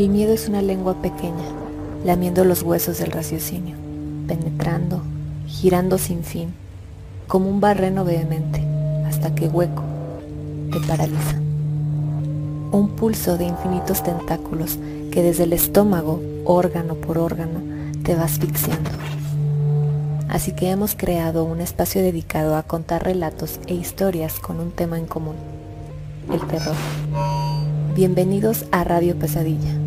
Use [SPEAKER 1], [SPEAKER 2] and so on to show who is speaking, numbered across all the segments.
[SPEAKER 1] El miedo es una lengua pequeña, lamiendo los huesos del raciocinio, penetrando, girando sin fin, como un barreno vehemente, hasta que hueco te paraliza. Un pulso de infinitos tentáculos que desde el estómago, órgano por órgano, te va asfixiando. Así que hemos creado un espacio dedicado a contar relatos e historias con un tema en común, el terror. Bienvenidos a Radio Pesadilla,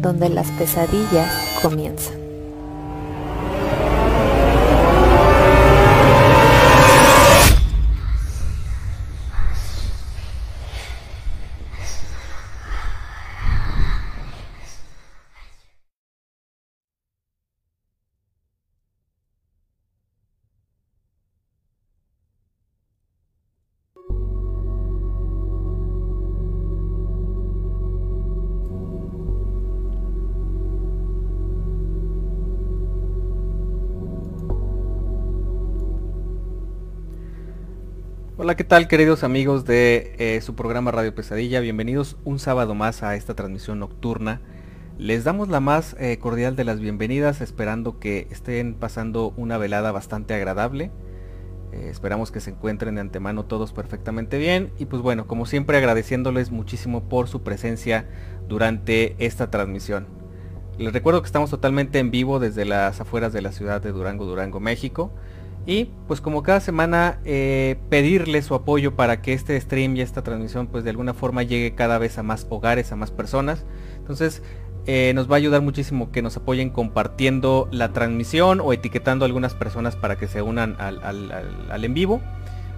[SPEAKER 1] donde las pesadillas comienzan.
[SPEAKER 2] ¿Qué tal queridos amigos de eh, su programa Radio Pesadilla? Bienvenidos un sábado más a esta transmisión nocturna. Les damos la más eh, cordial de las bienvenidas, esperando que estén pasando una velada bastante agradable. Eh, esperamos que se encuentren de antemano todos perfectamente bien. Y pues bueno, como siempre agradeciéndoles muchísimo por su presencia durante esta transmisión. Les recuerdo que estamos totalmente en vivo desde las afueras de la ciudad de Durango, Durango, México. Y pues como cada semana eh, pedirle su apoyo para que este stream y esta transmisión pues de alguna forma llegue cada vez a más hogares, a más personas. Entonces eh, nos va a ayudar muchísimo que nos apoyen compartiendo la transmisión o etiquetando a algunas personas para que se unan al, en vivo.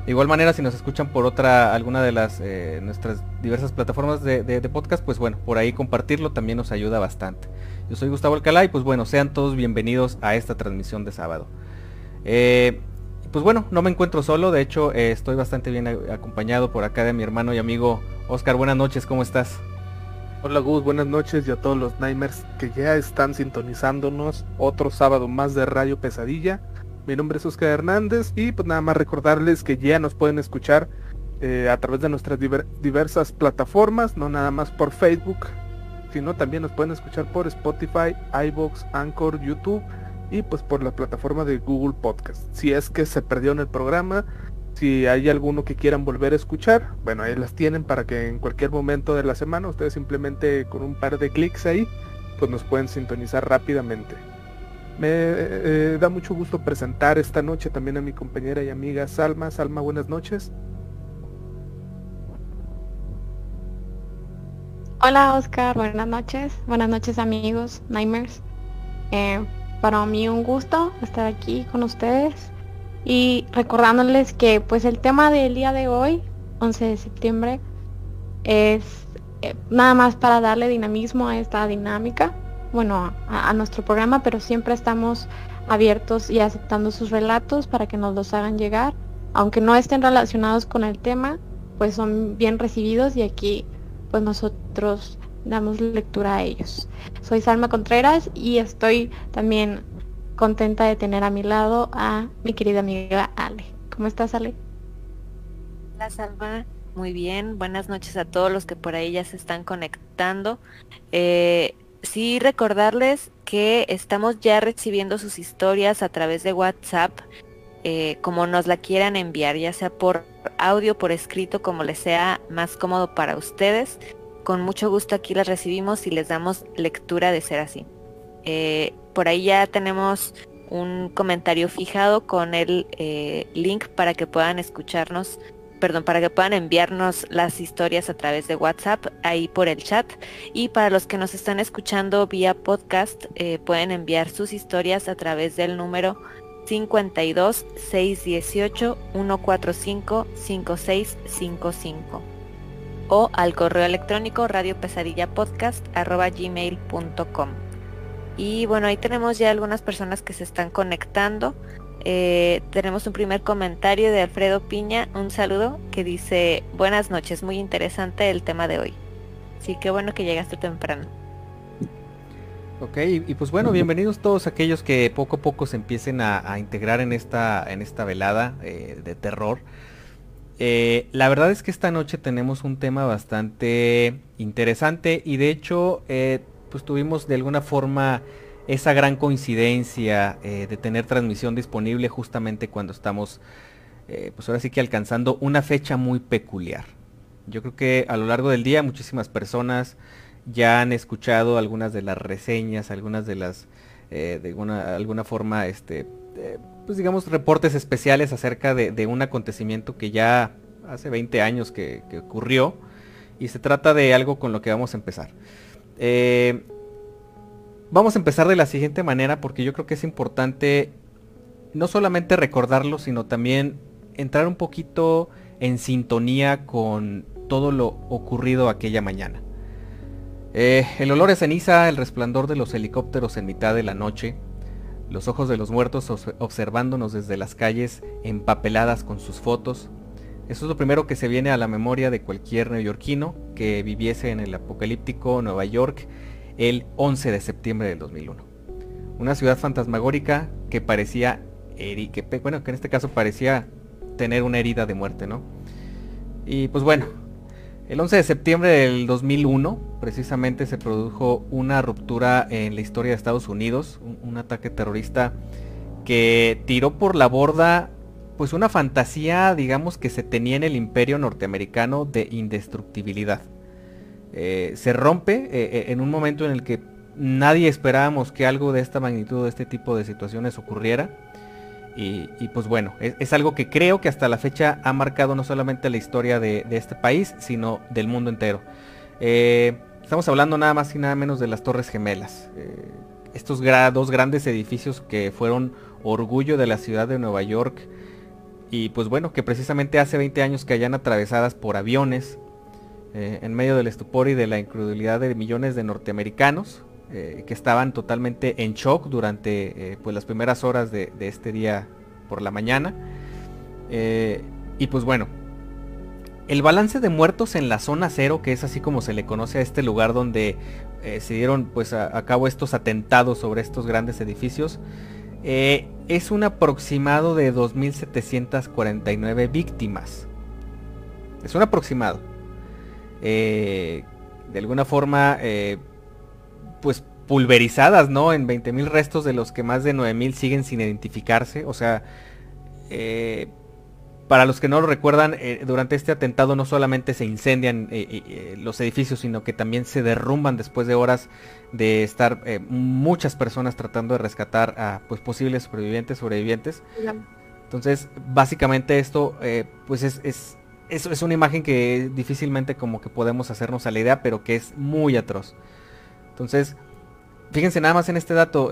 [SPEAKER 2] De igual manera, si nos escuchan por otra, alguna de las eh, nuestras diversas plataformas de, podcast, pues bueno, por ahí compartirlo también nos ayuda bastante. Yo soy Gustavo Alcalá y pues bueno, sean todos bienvenidos a esta transmisión de sábado. Eh, pues bueno, no me encuentro solo, de hecho eh, estoy bastante bien acompañado por acá de mi hermano y amigo Oscar. Buenas noches, ¿cómo estás?
[SPEAKER 3] Hola Gus, buenas noches y a todos los Nightmares que ya están sintonizándonos otro sábado más de Radio Pesadilla. Mi nombre es Oscar Hernández y pues nada más recordarles que ya nos pueden escuchar eh, a través de nuestras diversas plataformas, no nada más por Facebook, sino también nos pueden escuchar por Spotify, iBox, Anchor, YouTube y pues por la plataforma de Google Podcast. Si es que se perdió en el programa, si hay alguno que quieran volver a escuchar, bueno, ahí las tienen para que en cualquier momento de la semana ustedes simplemente con un par de clics ahí, pues nos pueden sintonizar rápidamente. Me eh, da mucho gusto presentar esta noche también a mi compañera y amiga Salma. Salma, buenas noches.
[SPEAKER 4] Hola Oscar, buenas noches. Buenas noches amigos, Nightmares. Eh, para mí un gusto estar aquí con ustedes y recordándoles que pues el tema del día de hoy, 11 de septiembre, es eh, nada más para darle dinamismo a esta dinámica, bueno, a, nuestro programa, pero siempre estamos abiertos y aceptando sus relatos para que nos los hagan llegar, aunque no estén relacionados con el tema, pues son bien recibidos y aquí pues nosotros damos lectura a ellos. Soy Salma Contreras y estoy también contenta de tener a mi lado a mi querida amiga Ale. ¿Cómo estás, Ale?
[SPEAKER 5] Hola, Salma. Muy bien. Buenas noches a todos los que por ahí ya se están conectando. Eh, sí, recordarles que estamos ya recibiendo sus historias a través de WhatsApp, eh, como nos la quieran enviar, ya sea por audio, por escrito, como les sea más cómodo para ustedes con mucho gusto aquí las recibimos y les damos lectura de ser así. Eh, por ahí ya tenemos un comentario fijado con el eh, link para que puedan escucharnos, perdón, para que puedan enviarnos las historias a través de WhatsApp ahí por el chat. Y para los que nos están escuchando vía podcast, eh, pueden enviar sus historias a través del número 52 618 145 5655 o al correo electrónico radiopesadillapodcast.gmail.com Y bueno, ahí tenemos ya algunas personas que se están conectando. Eh, tenemos un primer comentario de Alfredo Piña, un saludo, que dice, buenas noches, muy interesante el tema de hoy. Sí, qué bueno que llegaste temprano.
[SPEAKER 2] Ok, y, pues bueno, bienvenidos todos aquellos que poco a poco se empiecen a, integrar en esta, en esta velada eh, de terror. Eh, la verdad es que esta noche tenemos un tema bastante interesante y de hecho eh, pues tuvimos de alguna forma esa gran coincidencia eh, de tener transmisión disponible justamente cuando estamos, pues ahora sí que alcanzando una fecha muy peculiar. Yo creo que a lo largo del día muchísimas personas ya han escuchado algunas de las reseñas, algunas de las, de alguna, alguna forma, este, pues digamos, reportes especiales acerca de, un acontecimiento que ya hace 20 años que, ocurrió y se trata de algo con lo que vamos a empezar. Eh, vamos a empezar de la siguiente manera porque yo creo que es importante no solamente recordarlo, sino también entrar un poquito en sintonía con todo lo ocurrido aquella mañana. Eh, el olor de ceniza, el resplandor de los helicópteros en mitad de la noche, los ojos de los muertos observándonos desde las calles empapeladas con sus fotos, eso es lo primero que se viene a la memoria de cualquier neoyorquino que viviese en el apocalíptico Nueva York el 11 de septiembre del 2001. Una ciudad fantasmagórica que parecía, que, bueno, que en este caso parecía tener una herida de muerte, ¿no? Y pues bueno, el 11 de septiembre del 2001 precisamente se produjo una ruptura en la historia de Estados Unidos, un ataque terrorista que tiró por la borda pues una fantasía, digamos, que se tenía en el imperio norteamericano de indestructibilidad. Eh, se rompe eh, eh, en un momento en el que nadie esperábamos que algo de esta magnitud, de este tipo de situaciones ocurriera. Y, pues bueno, es, algo que creo que hasta la fecha ha marcado no solamente la historia de, este país, sino del mundo entero. estamos hablando nada más y nada menos de las Torres Gemelas. estos dos grandes edificios que fueron orgullo de la ciudad de Nueva York y pues bueno, que precisamente hace 20 años que hayan atravesadas por aviones, eh, en medio del estupor y de la incredulidad de millones de norteamericanos, eh, que estaban totalmente en shock durante eh, pues las primeras horas de, este día por la mañana. y pues bueno, el balance de muertos en la zona cero, que es así como se le conoce a este lugar donde se dieron pues a, cabo estos atentados sobre estos grandes edificios, es un aproximado de 2.749 víctimas. Es un aproximado. Eh, de alguna forma, eh, pues pulverizadas, ¿no? En 20.000 restos de los que más de 9.000 siguen sin identificarse. O sea, eh, para los que no lo recuerdan, eh, durante este atentado no solamente se incendian eh, los edificios, sino que también se derrumban después de horas de estar muchas personas tratando de rescatar a pues, posibles sobrevivientes, sobrevivientes. Entonces, básicamente esto, pues es, es, es, una imagen que difícilmente como que podemos hacernos a la idea, pero que es muy atroz. Entonces, fíjense nada más en este dato,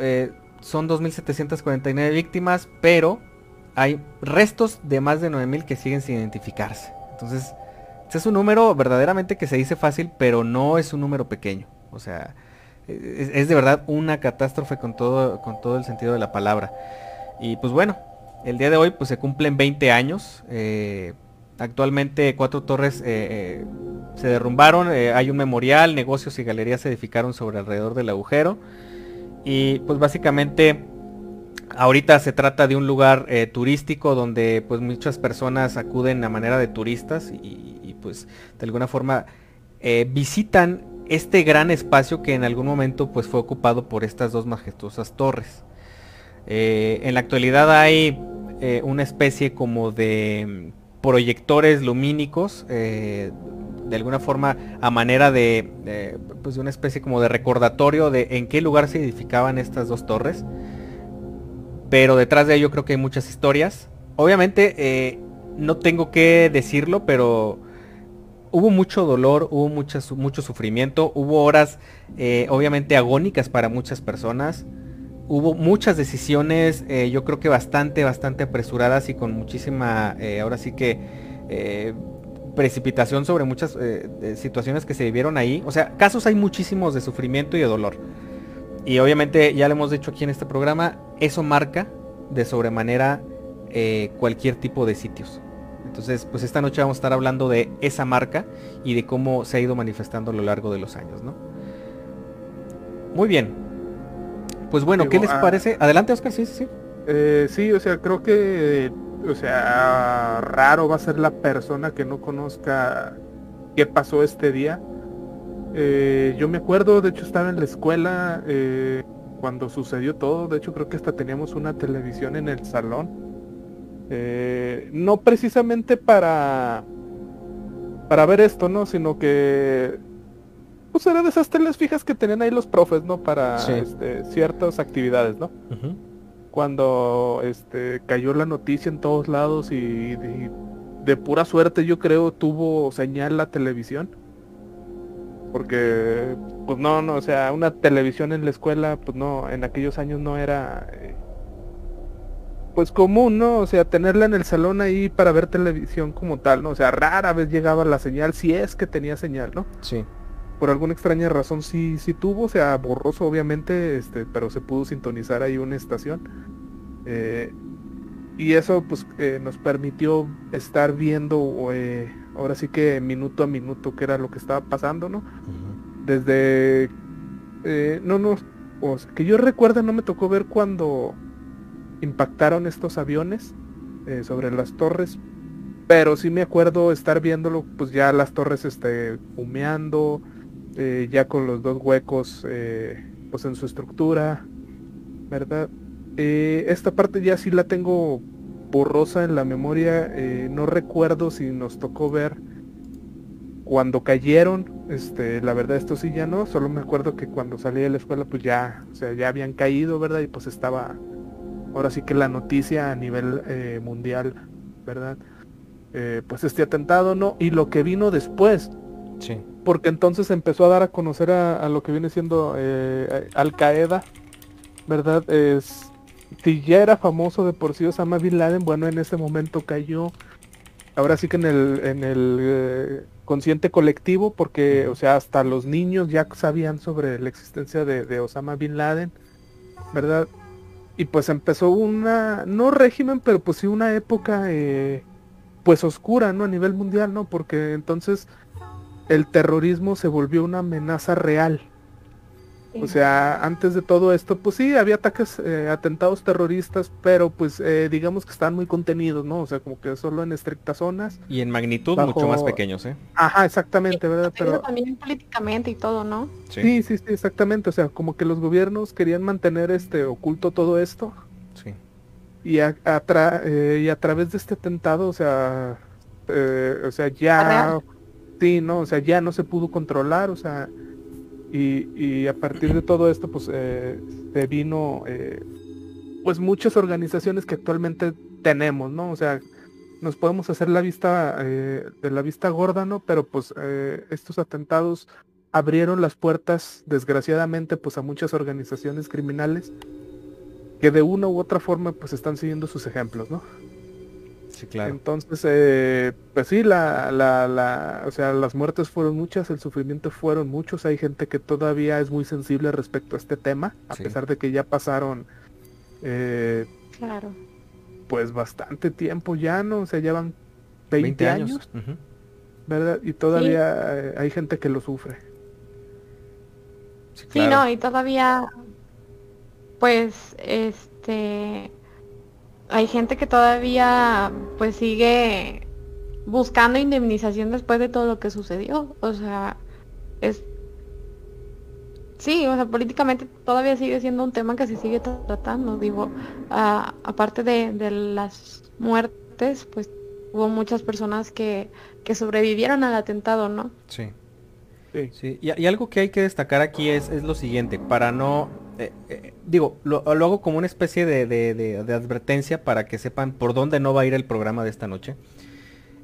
[SPEAKER 2] son 2.749 víctimas, pero hay restos de más de 9000 que siguen sin identificarse. Entonces, este es un número verdaderamente que se dice fácil, pero no es un número pequeño. O sea, es, de verdad una catástrofe con todo, con todo el sentido de la palabra. Y pues bueno, el día de hoy pues se cumplen 20 años. Eh, actualmente cuatro torres eh, eh, se derrumbaron, hay un memorial, negocios y galerías se edificaron sobre alrededor del agujero. Y pues básicamente Ahorita se trata de un lugar eh, turístico donde pues muchas personas acuden a manera de turistas y, pues de alguna forma eh, visitan este gran espacio que en algún momento pues fue ocupado por estas dos majestuosas torres. Eh, en la actualidad hay una especie como de proyectores lumínicos de alguna forma a manera de, pues de una especie como de recordatorio de en qué lugar se edificaban estas dos torres. Pero detrás de ello creo que hay muchas historias. Obviamente, eh, no tengo que decirlo, pero hubo mucho dolor, hubo mucho sufrimiento, hubo horas eh, obviamente agónicas para muchas personas. Hubo muchas decisiones, eh, yo creo que bastante, bastante apresuradas y con muchísima, ahora sí que, precipitación sobre muchas situaciones que se vivieron ahí. O sea, casos hay muchísimos de sufrimiento y de dolor. Y obviamente, ya lo hemos dicho aquí en este programa, eso marca de sobremanera eh, cualquier tipo de sitios. Entonces, pues esta noche vamos a estar hablando de esa marca y de cómo se ha ido manifestando a lo largo de los años, ¿no? Muy bien. Pues bueno, ¿qué les ah, parece? Adelante, Oscar, sí, sí, sí.
[SPEAKER 3] Eh, sí, o sea, creo que, o sea, raro va a ser la persona que no conozca qué pasó este día Eh, yo me acuerdo, de hecho estaba en la escuela eh, cuando sucedió todo, de hecho creo que hasta teníamos una televisión en el salón. Eh, no precisamente para para ver esto, ¿no? Sino que pues era de esas teles fijas que tenían ahí los profes, ¿no? Para este, ciertas actividades, ¿no? Cuando este cayó la noticia en todos lados y de pura suerte yo creo tuvo señal la televisión porque pues no, no, o sea, una televisión en la escuela, pues no, en aquellos años no era eh, pues común, ¿no? O sea, tenerla en el salón ahí para ver televisión como tal, ¿no? O sea, rara vez llegaba la señal, si es que tenía señal, ¿no?
[SPEAKER 2] Sí.
[SPEAKER 3] Por alguna extraña razón sí, sí tuvo, o sea, borroso obviamente, este, pero se pudo sintonizar ahí una estación. Eh, y eso pues eh, nos permitió estar viendo eh, ahora sí que minuto a minuto qué era lo que estaba pasando, ¿no? Desde eh, no no o que yo recuerdo no me tocó ver cuando impactaron estos aviones sobre las torres, pero sí me acuerdo estar viéndolo, pues ya las torres este, humeando, ya con los dos huecos pues en su estructura, ¿verdad? Eh, esta parte ya sí la tengo borrosa en la memoria. Eh, no recuerdo si nos tocó ver cuando cayeron. Este, la verdad esto sí ya no. Solo me acuerdo que cuando salí de la escuela pues ya, o sea, ya habían caído, ¿verdad? Y pues estaba ahora sí que la noticia a nivel eh, mundial, ¿verdad? pues este atentado, ¿no? Y lo que vino después.
[SPEAKER 2] Sí.
[SPEAKER 3] Porque entonces empezó a dar a conocer a, a lo que viene siendo Al Qaeda, ¿verdad? Es si ya era famoso de por sí Osama Bin Laden, bueno, en ese momento cayó, ahora sí que en el, en el eh, consciente colectivo, porque, o sea, hasta los niños ya sabían sobre la existencia de, Osama Bin Laden, ¿verdad? Y pues empezó una, no régimen, pero pues sí una época, eh, pues oscura, ¿no? A nivel mundial, ¿no? Porque entonces el terrorismo se volvió una amenaza real, o sea, antes de todo esto, pues sí, había ataques, eh, atentados terroristas, pero pues eh, digamos que están muy contenidos, ¿no? O sea, como que solo en estrictas zonas.
[SPEAKER 2] Y en magnitud mucho más pequeños, ¿eh?
[SPEAKER 3] Ajá, exactamente, ¿verdad?
[SPEAKER 4] Pero también políticamente y todo, ¿no?
[SPEAKER 3] Sí. sí, sí, exactamente. O sea, como que los gobiernos querían mantener este oculto todo esto.
[SPEAKER 2] Sí.
[SPEAKER 3] Y a, eh, y a través de este atentado, o sea, o sea, ya... Sí, no, o sea, ya no se pudo controlar, o sea y, a partir de todo esto, pues eh, se vino, eh, pues muchas organizaciones que actualmente tenemos, ¿no? O sea, nos podemos hacer la vista eh, de la vista gorda, ¿no? Pero pues estos atentados abrieron las puertas, desgraciadamente, pues a muchas organizaciones criminales que de una u otra forma, pues están siguiendo sus ejemplos, ¿no?
[SPEAKER 2] Claro.
[SPEAKER 3] Entonces, eh, pues sí, la, la, la, o sea, las muertes fueron muchas, el sufrimiento fueron muchos. Hay gente que todavía es muy sensible respecto a este tema, a pesar de que ya pasaron, eh,
[SPEAKER 4] claro.
[SPEAKER 3] pues bastante tiempo ya, ¿no? O sea, llevan 20, años, ¿verdad? Y todavía eh, hay gente que lo sufre.
[SPEAKER 4] Sí, sí, no, y todavía, pues, este hay gente que todavía pues sigue buscando indemnización después de todo lo que sucedió. O sea, es... Sí, o sea, políticamente todavía sigue siendo un tema que se sigue tratando. Digo, aparte de, las muertes, pues hubo muchas personas que, que sobrevivieron al atentado, ¿no?
[SPEAKER 2] Sí. Sí. Y, algo que hay que destacar aquí es, es lo siguiente, para no eh, eh, digo, lo, hago como una especie de, advertencia para que sepan por dónde no va a ir el programa de esta noche.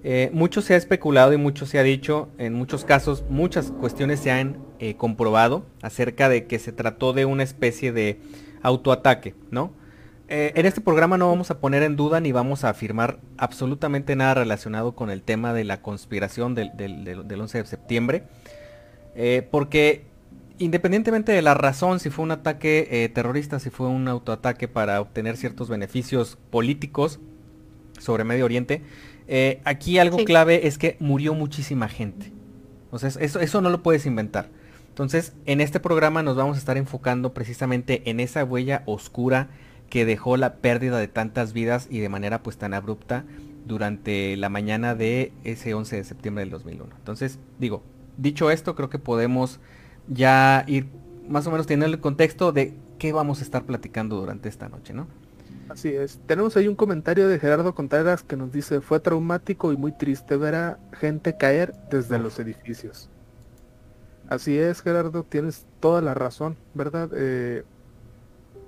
[SPEAKER 2] Eh, mucho se ha especulado y mucho se ha dicho, en muchos casos muchas cuestiones se han comprobado acerca de que se trató de una especie de autoataque, ¿no? en este programa no vamos a poner en duda ni vamos a afirmar absolutamente nada relacionado con el tema de la conspiración del, del 11 de septiembre, porque independientemente de la razón, si fue un ataque eh, terrorista, si fue un autoataque para obtener ciertos beneficios políticos sobre Medio Oriente, eh, aquí algo clave es que murió muchísima gente. Sea, eso, eso no lo puedes inventar. Entonces, en este programa nos vamos a estar enfocando precisamente en esa huella oscura que dejó la pérdida de tantas vidas y de manera pues tan abrupta durante la mañana de ese 11 de septiembre del 2001. Entonces, digo, dicho esto, creo que podemos ya ir más o menos teniendo el contexto de qué vamos a estar platicando durante esta noche, ¿no?
[SPEAKER 3] Así es. Tenemos ahí un comentario de Gerardo Contreras que nos dice, fue traumático y muy triste ver a gente caer desde los edificios. Así es, Gerardo, tienes toda la razón, ¿verdad? Eh,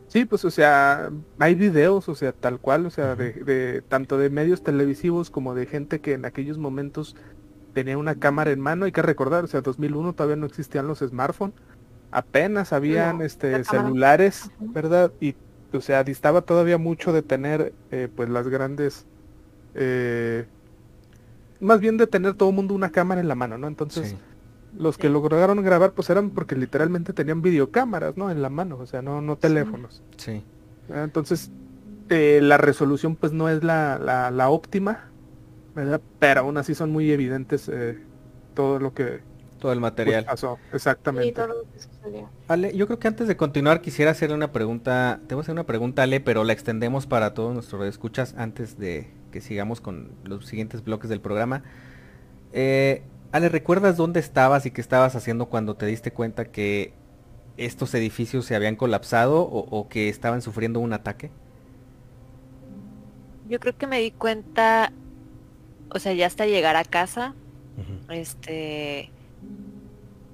[SPEAKER 3] sí, pues, o sea, hay videos, o sea, tal cual, o sea, de, de, tanto de medios televisivos como de gente que en aquellos momentos tenía una cámara en mano. Hay que recordar, o sea, 2001 todavía no existían los smartphones, apenas habían este celulares, ¿verdad? Y, o sea, distaba todavía mucho de tener, eh, pues, las grandes, eh, más bien de tener todo el mundo una cámara en la mano, ¿no? Entonces. Sí los que lograron grabar pues eran porque literalmente tenían videocámaras, ¿no? En la mano, o sea, no, no teléfonos.
[SPEAKER 2] Sí.
[SPEAKER 3] Entonces, eh, la resolución pues no es la, la, la, óptima, ¿verdad? Pero aún así son muy evidentes eh, todo lo que...
[SPEAKER 2] Todo el material.
[SPEAKER 3] Pues, pasó, exactamente. Sí, todo lo
[SPEAKER 2] que Ale, yo creo que antes de continuar quisiera hacerle una pregunta, te voy a hacer una pregunta Ale, pero la extendemos para todos nuestros escuchas antes de que sigamos con los siguientes bloques del programa. Eh, Ale, ¿recuerdas dónde estabas y qué estabas haciendo cuando te diste cuenta que estos edificios se habían colapsado o, que estaban sufriendo un ataque?
[SPEAKER 5] Yo creo que me di cuenta, o sea, ya hasta llegar a casa, este,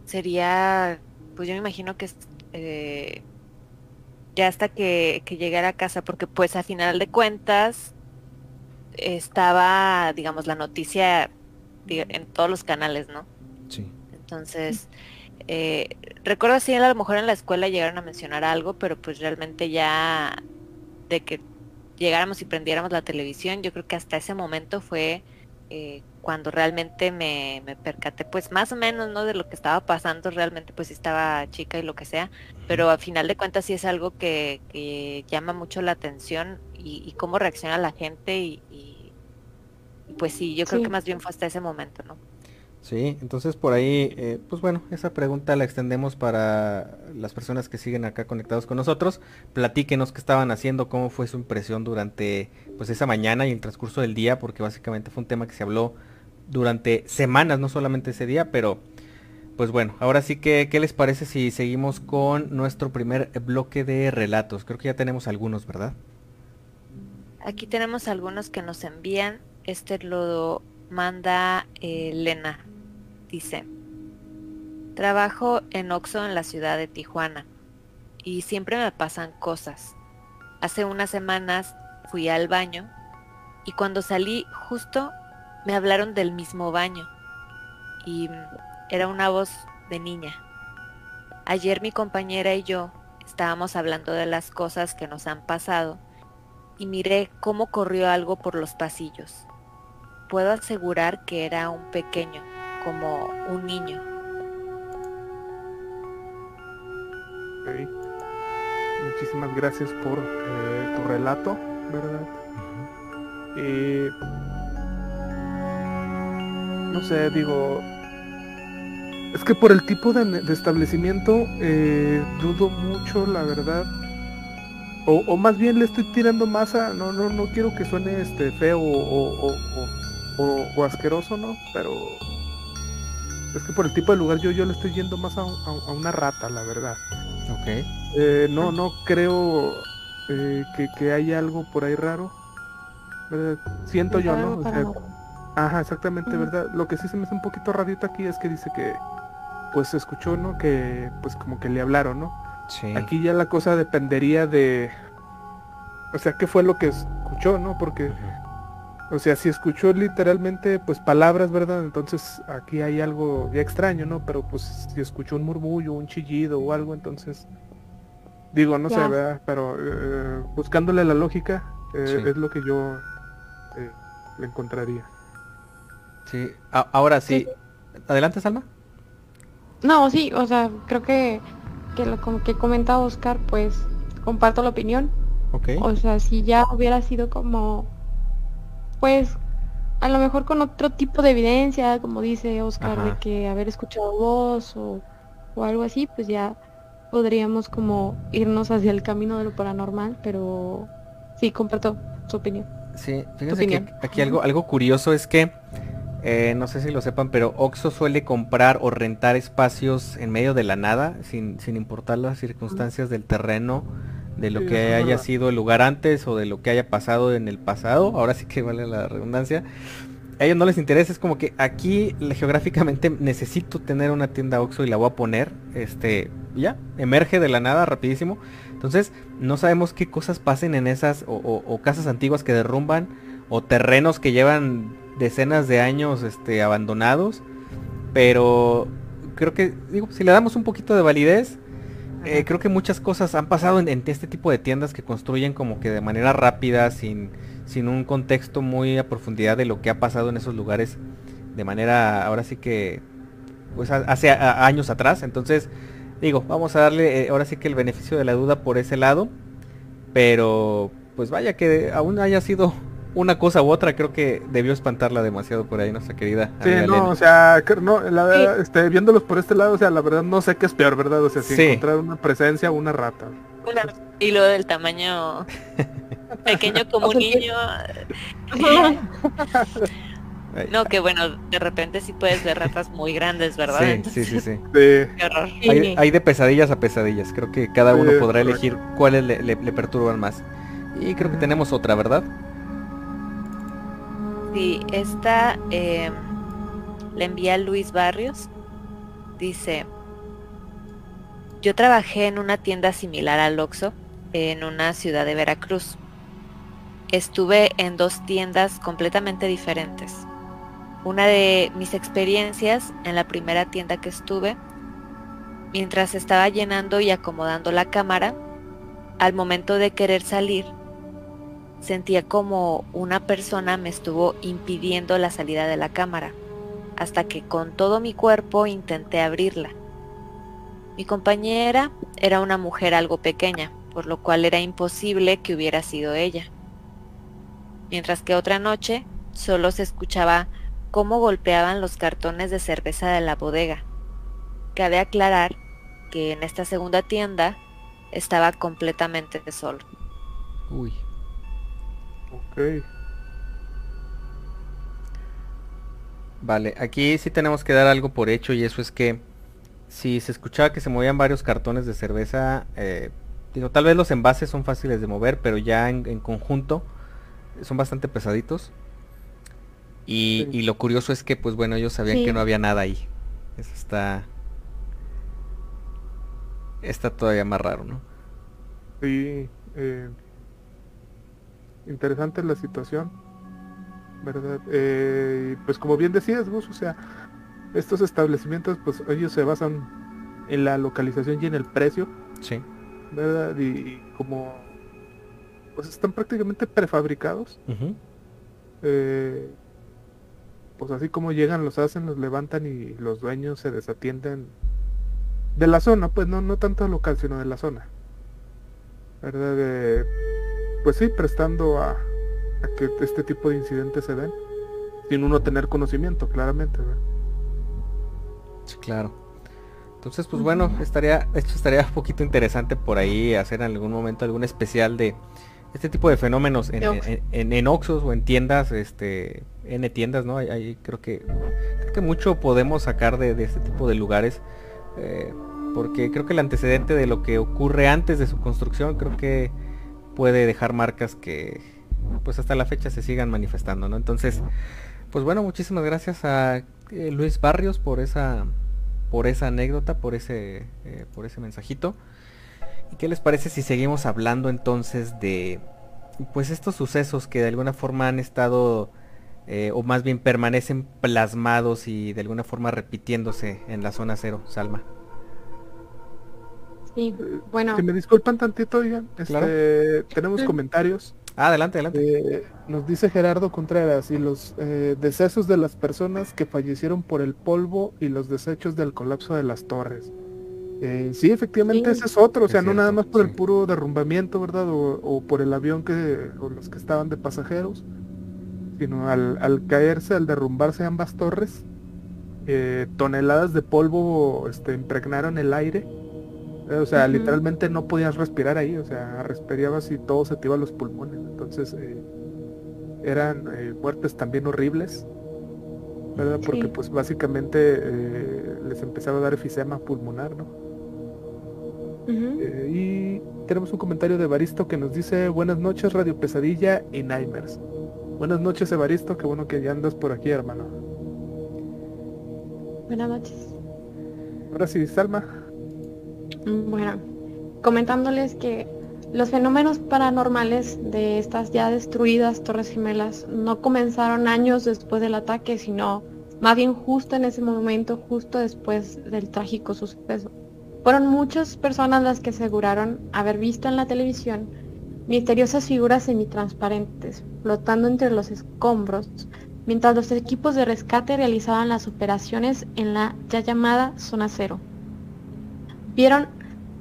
[SPEAKER 5] sería, pues yo me imagino que eh, ya hasta que, que llegara a casa, porque pues a final de cuentas estaba, digamos, la noticia en todos los canales, ¿no?
[SPEAKER 2] Sí.
[SPEAKER 5] Entonces, eh, recuerdo si a lo mejor en la escuela llegaron a mencionar algo, pero pues realmente ya de que llegáramos y prendiéramos la televisión, yo creo que hasta ese momento fue eh, cuando realmente me, me, percaté, pues más o menos, ¿no? De lo que estaba pasando, realmente pues estaba chica y lo que sea, pero al final de cuentas sí es algo que, que llama mucho la atención y, cómo reacciona la gente y, pues sí, yo creo que más bien fue hasta ese momento, ¿no?
[SPEAKER 2] Sí, entonces por ahí, eh, pues bueno, esa pregunta la extendemos para las personas que siguen acá conectados con nosotros. Platíquenos qué estaban haciendo, cómo fue su impresión durante pues esa mañana y el transcurso del día, porque básicamente fue un tema que se habló durante semanas, no solamente ese día, pero pues bueno, ahora sí que, ¿qué les parece si seguimos con nuestro primer bloque de relatos? Creo que ya tenemos algunos, ¿verdad?
[SPEAKER 5] Aquí tenemos algunos que nos envían este lo manda Elena. Dice, trabajo en Oxo en la ciudad de Tijuana y siempre me pasan cosas. Hace unas semanas fui al baño y cuando salí justo me hablaron del mismo baño y era una voz de niña. Ayer mi compañera y yo estábamos hablando de las cosas que nos han pasado y miré cómo corrió algo por los pasillos puedo asegurar que era un pequeño, como un niño.
[SPEAKER 3] Muchísimas gracias por eh, tu relato, ¿verdad? Eh, no sé, digo, es que por el tipo de, establecimiento eh, dudo mucho, la verdad. O, o, más bien le estoy tirando masa, no, no, no quiero que suene este feo o, o, asqueroso, ¿no? Pero es que por el tipo de lugar yo, yo le estoy yendo más a, una rata, la verdad.
[SPEAKER 2] Ok.
[SPEAKER 3] Eh, no, no creo eh, que, que haya algo por ahí raro. Siento yo, ¿no? ajá, exactamente, ¿verdad? Lo que sí se me hace un poquito rarito aquí es que dice que pues se escuchó, ¿no? Que pues como que le hablaron, ¿no?
[SPEAKER 2] Sí.
[SPEAKER 3] Aquí ya la cosa dependería de... O sea, ¿qué fue lo que escuchó, no? Porque... O sea, si escuchó literalmente pues palabras, ¿verdad? Entonces aquí hay algo ya extraño, ¿no? Pero pues si escuchó un murmullo, un chillido o algo, entonces digo, no sé, ¿verdad? Pero eh, buscándole la lógica eh, es lo que yo eh, le encontraría.
[SPEAKER 2] Sí, ahora sí. Adelante, Salma.
[SPEAKER 4] No, sí, o sea, creo que, que lo que comenta Oscar, pues comparto la opinión.
[SPEAKER 2] Ok.
[SPEAKER 4] O sea, si ya hubiera sido como pues a lo mejor con otro tipo de evidencia, como dice Oscar, de que haber escuchado voz o, algo así, pues ya podríamos como irnos hacia el camino de lo paranormal, pero sí, comparto su opinión.
[SPEAKER 2] Sí, fíjense que aquí algo, algo curioso es que eh, no sé si lo sepan, pero Oxo suele comprar o rentar espacios en medio de la nada, sin, sin importar las circunstancias del terreno, de lo
[SPEAKER 3] Sí,
[SPEAKER 2] que haya
[SPEAKER 3] verdad.
[SPEAKER 2] sido el lugar antes o de lo que haya pasado en el pasado. Ahora sí que vale la redundancia. A ellos no les interesa, es como que aquí geográficamente necesito tener una tienda Oxxo y la voy a poner, este, ya, emerge de la nada rapidísimo. Entonces, no sabemos qué cosas pasen en esas o, o- o casas antiguas que derrumban o terrenos que llevan decenas de años este, abandonados. Pero creo que, digo, si le damos un poquito de validez, eh, creo que muchas cosas han pasado en, en este tipo de tiendas que construyen como que de manera rápida, sin, sin un contexto muy a profundidad de lo que ha pasado en esos lugares, de manera, ahora sí que, pues a- hace a- años atrás. Entonces, digo, vamos a darle eh, ahora sí que el beneficio de la duda por ese lado. Pero, pues vaya que aún haya sido una cosa u otra, creo que debió espantarla demasiado por ahí nuestra querida.
[SPEAKER 3] Sí, no,
[SPEAKER 2] Elena.
[SPEAKER 3] o sea, no, la verdad, este, viéndolos por este lado, o sea, la verdad no sé qué es peor, ¿verdad? O sea, si
[SPEAKER 2] Sí.
[SPEAKER 3] encontrar una presencia o una rata.
[SPEAKER 5] Una- Y lo del tamaño pequeño como un niño. No, que bueno, de repente sí puedes ver ratas muy grandes, ¿verdad?
[SPEAKER 2] sí,
[SPEAKER 5] Entonces,
[SPEAKER 2] sí, sí, sí.
[SPEAKER 3] De,
[SPEAKER 5] qué horror.
[SPEAKER 2] Hay, hay de pesadillas a pesadillas. Creo que cada
[SPEAKER 3] Sí,
[SPEAKER 2] uno podrá
[SPEAKER 3] correcto.
[SPEAKER 2] elegir cuáles le, le- le perturban más. Y creo que tenemos otra, ¿verdad?
[SPEAKER 5] Sí, esta eh, le envía Luis Barrios. Dice, yo trabajé en una tienda similar al Oxxo en una ciudad de Veracruz. Estuve en dos tiendas completamente diferentes. Una de mis experiencias en la primera tienda que estuve, mientras estaba llenando y acomodando la cámara, al momento de querer salir, sentía como una persona me estuvo impidiendo la salida de la cámara, hasta que con todo mi cuerpo intenté abrirla. Mi compañera era una mujer algo pequeña, por lo cual era imposible que hubiera sido ella. Mientras que otra noche solo se escuchaba cómo golpeaban los cartones de cerveza de la bodega. Cabe aclarar que en esta segunda tienda estaba completamente solo.
[SPEAKER 2] Uy.
[SPEAKER 3] Ok.
[SPEAKER 2] Vale, aquí sí tenemos que dar algo por hecho y eso es que si se escuchaba que se movían varios cartones de cerveza, eh, digo, tal vez los envases son fáciles de mover, pero ya en, en conjunto son bastante pesaditos. Y,
[SPEAKER 3] Sí.
[SPEAKER 2] y lo curioso es que, pues bueno, ellos sabían
[SPEAKER 4] Sí.
[SPEAKER 2] que no había nada ahí. Eso está... Está todavía más raro, ¿no?
[SPEAKER 3] Sí, eh, interesante la situación, ¿verdad? Eh, pues como bien decías, Gus, o sea, estos establecimientos, pues ellos se basan en la localización y en el precio,
[SPEAKER 2] Sí.
[SPEAKER 3] ¿verdad? Y, y como, pues están prácticamente prefabricados, eh, pues así como llegan, los hacen, los levantan y los dueños se desatienden de la zona, pues no, no tanto local, sino de la zona. ¿Verdad? De- pues sí, prestando a, a que este tipo de incidentes se den, sin uno tener conocimiento, claramente. ¿verdad?
[SPEAKER 2] Sí, claro. Entonces, pues bueno, estaría, esto estaría un poquito interesante por ahí hacer en algún momento algún especial de este tipo de fenómenos en, en, en- en Oxxos o en tiendas, este, N tiendas, ¿no? Ahí, ahí creo que creo que mucho podemos sacar de, de este tipo de lugares. eh, porque creo que el antecedente de lo que ocurre antes de su construcción creo que puede dejar marcas que pues hasta la fecha se sigan manifestando, ¿no? Entonces, pues bueno, muchísimas gracias a eh, Luis Barrios por esa por esa anécdota, por ese eh, por ese mensajito. ¿Y qué les parece si seguimos hablando entonces de pues estos sucesos que de alguna forma han estado eh, o más bien permanecen plasmados y de alguna forma repitiéndose en la zona cero, Salma?
[SPEAKER 4] Sí, bueno,
[SPEAKER 3] Si me disculpan tantito, oigan, este,
[SPEAKER 2] Claro.
[SPEAKER 3] tenemos comentarios.
[SPEAKER 2] Ah, adelante, adelante.
[SPEAKER 3] Eh, nos dice Gerardo Contreras y los eh, decesos de las personas que fallecieron por el polvo y los desechos del colapso de las torres. Eh, sí, efectivamente
[SPEAKER 4] Sí.
[SPEAKER 3] ese es otro, o sea,
[SPEAKER 2] Es
[SPEAKER 3] no nada más por
[SPEAKER 2] sí.
[SPEAKER 3] el puro derrumbamiento, ¿verdad? O, o por el avión que, o los que estaban de pasajeros, sino al, al caerse, al derrumbarse ambas torres, eh, toneladas de polvo este, impregnaron el aire. Eh, O sea, literalmente no podías respirar ahí, o sea, respirabas y todo se te iba a los pulmones. Entonces, eh, eran eh, muertes también horribles. ¿verdad? Porque pues básicamente eh, les empezaba a dar efisema pulmonar, ¿no? Y tenemos un comentario de Evaristo que nos dice buenas noches Radio Pesadilla y Nightmares. Buenas noches Evaristo, qué bueno que ya andas por aquí hermano.
[SPEAKER 4] Buenas noches.
[SPEAKER 3] Ahora sí, Salma.
[SPEAKER 4] Bueno, comentándoles que los fenómenos paranormales de estas ya destruidas Torres Gemelas no comenzaron años después del ataque, sino más bien justo en ese momento, justo después del trágico suceso. Fueron muchas personas las que aseguraron haber visto en la televisión misteriosas figuras semitransparentes flotando entre los escombros mientras los equipos de rescate realizaban las operaciones en la ya llamada zona cero. Vieron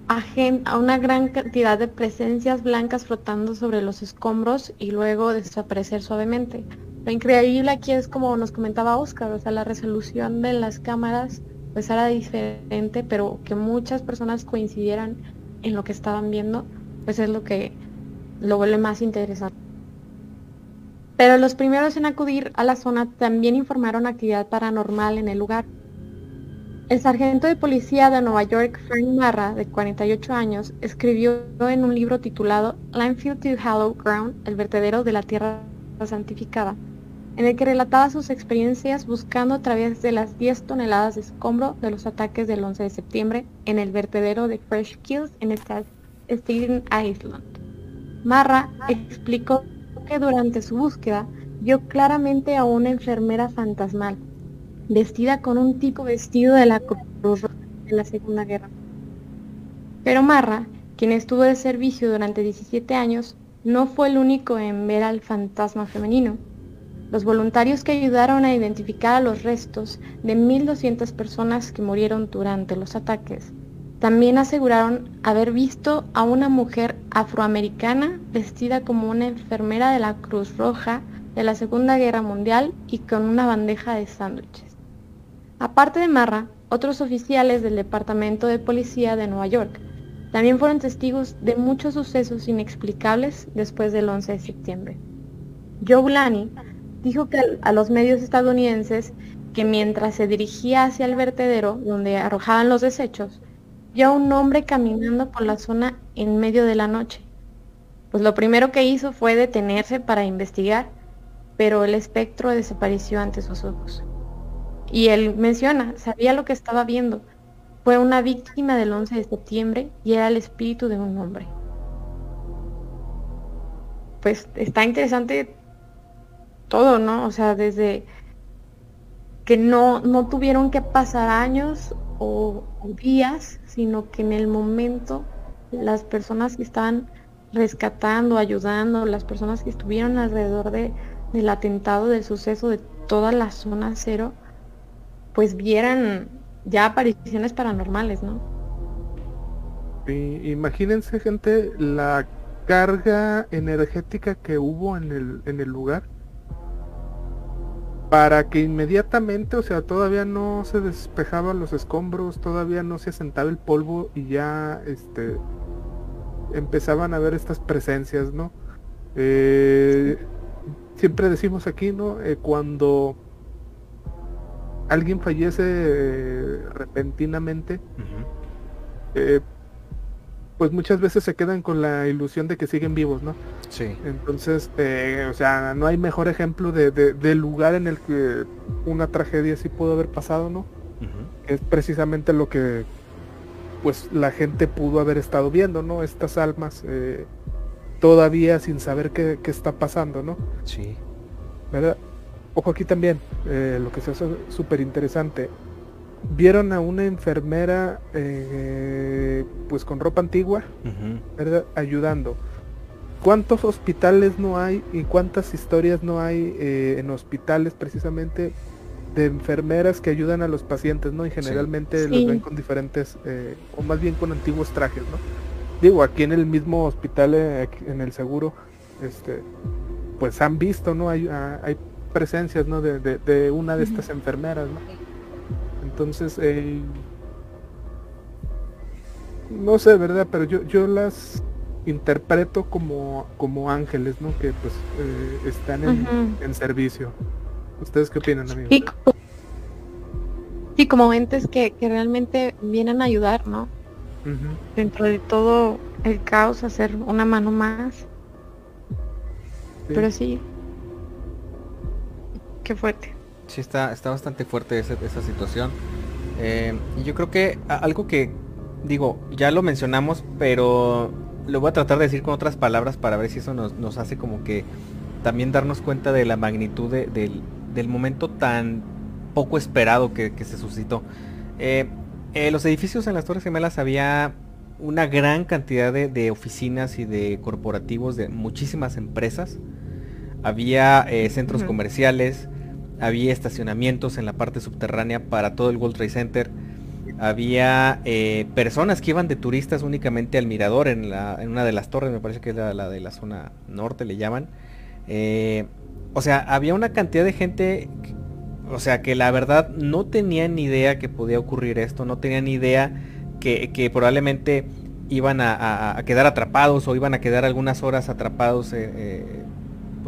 [SPEAKER 4] a, gen- a una gran cantidad de presencias blancas flotando sobre los escombros y luego desaparecer suavemente. Lo increíble aquí es como nos comentaba Oscar, o sea, la resolución de las cámaras pues era diferente, pero que muchas personas coincidieran en lo que estaban viendo, pues es lo que lo vuelve más interesante. Pero los primeros en acudir a la zona también informaron actividad paranormal en el lugar. El sargento de policía de Nueva York, Frank Marra, de 48 años, escribió en un libro titulado Landfill to Hollow Ground, el vertedero de la tierra santificada, en el que relataba sus experiencias buscando a través de las 10 toneladas de escombro de los ataques del 11 de septiembre en el vertedero de Fresh Kills en Sta- Staten Island. Marra explicó que durante su búsqueda vio claramente a una enfermera fantasmal, vestida con un tipo vestido de la Cruz Roja en la Segunda Guerra. Pero Marra, quien estuvo de servicio durante 17 años, no fue el único en ver al fantasma femenino. Los voluntarios que ayudaron a identificar a los restos de 1.200 personas que murieron durante los ataques también aseguraron haber visto a una mujer afroamericana vestida como una enfermera de la Cruz Roja de la Segunda Guerra Mundial y con una bandeja de sándwiches. Aparte de Marra, otros oficiales del Departamento de Policía de Nueva York también fueron testigos de muchos sucesos inexplicables después del 11 de septiembre. Joe Lani dijo que a los medios estadounidenses que mientras se dirigía hacia el vertedero donde arrojaban los desechos, vio a un hombre caminando por la zona en medio de la noche. Pues lo primero que hizo fue detenerse para investigar, pero el espectro desapareció ante sus ojos. Y él menciona, sabía lo que estaba viendo. Fue una víctima del 11 de septiembre y era el espíritu de un hombre. Pues está interesante todo, ¿no? O sea, desde que no, no tuvieron que pasar años o, días, sino que en el momento las personas que estaban rescatando, ayudando, las personas que estuvieron alrededor de, del atentado, del suceso de toda la zona cero, pues vieran ya apariciones paranormales, ¿no?
[SPEAKER 3] Imagínense gente la carga energética que hubo en el, en el lugar para que inmediatamente, o sea, todavía no se despejaban los escombros, todavía no se asentaba el polvo y ya este empezaban a ver estas presencias, ¿no? Eh, siempre decimos aquí, ¿no? Eh, cuando alguien fallece eh, repentinamente, eh, pues muchas veces se quedan con la ilusión de que siguen vivos, ¿no?
[SPEAKER 2] Sí.
[SPEAKER 3] Entonces, eh, o sea, no hay mejor ejemplo de, lugar en el que una tragedia así pudo haber pasado, ¿no? Es precisamente lo que pues la gente pudo haber estado viendo, ¿no? Estas almas eh, todavía sin saber qué, qué está pasando, ¿no?
[SPEAKER 2] Sí.
[SPEAKER 3] ¿Verdad? Ojo aquí también, eh, lo que se hace súper interesante. Vieron a una enfermera eh, pues con ropa antigua. ¿verdad? Ayudando. ¿Cuántos hospitales no hay y cuántas historias no hay eh, en hospitales precisamente de enfermeras que ayudan a los pacientes, ¿no? Y generalmente los
[SPEAKER 4] Sí.
[SPEAKER 3] ven con diferentes, eh, o más bien con antiguos trajes, ¿no? Digo, aquí en el mismo hospital, eh, en el seguro, este, pues han visto, ¿no? Hay, ah, hay presencias, ¿no? De, de- de una de estas enfermeras, ¿no? Entonces, eh, no sé, ¿verdad? Pero yo, yo las interpreto como, como ángeles, ¿no? Que pues eh, están en, en servicio. ¿Ustedes qué opinan, amigos?
[SPEAKER 4] Y co- como entes que, que realmente vienen a ayudar, ¿no? Dentro de todo el caos, hacer una mano más. Pero sí, qué fuerte.
[SPEAKER 2] Sí, está, está bastante fuerte esa, esa situación. Eh, y yo creo que algo que, digo, ya lo mencionamos, pero lo voy a tratar de decir con otras palabras para ver si eso nos, nos hace como que también darnos cuenta de la magnitud del, del, momento tan poco esperado que, que se suscitó. Eh, eh, los edificios en las Torres Gemelas había una gran cantidad de, de, oficinas y de corporativos de muchísimas empresas. Había eh, centros uh -huh. comerciales, había estacionamientos en la parte subterránea para todo el World Trade Center. Había eh, personas que iban de turistas únicamente al mirador en, la, en una de las torres, me parece que es la, de la zona norte, le llaman. Eh, o sea, había una cantidad de gente, o sea, que la verdad no tenían ni idea que podía ocurrir esto, no tenían ni idea que, que probablemente iban a, a, quedar atrapados o iban a quedar algunas horas atrapados, eh,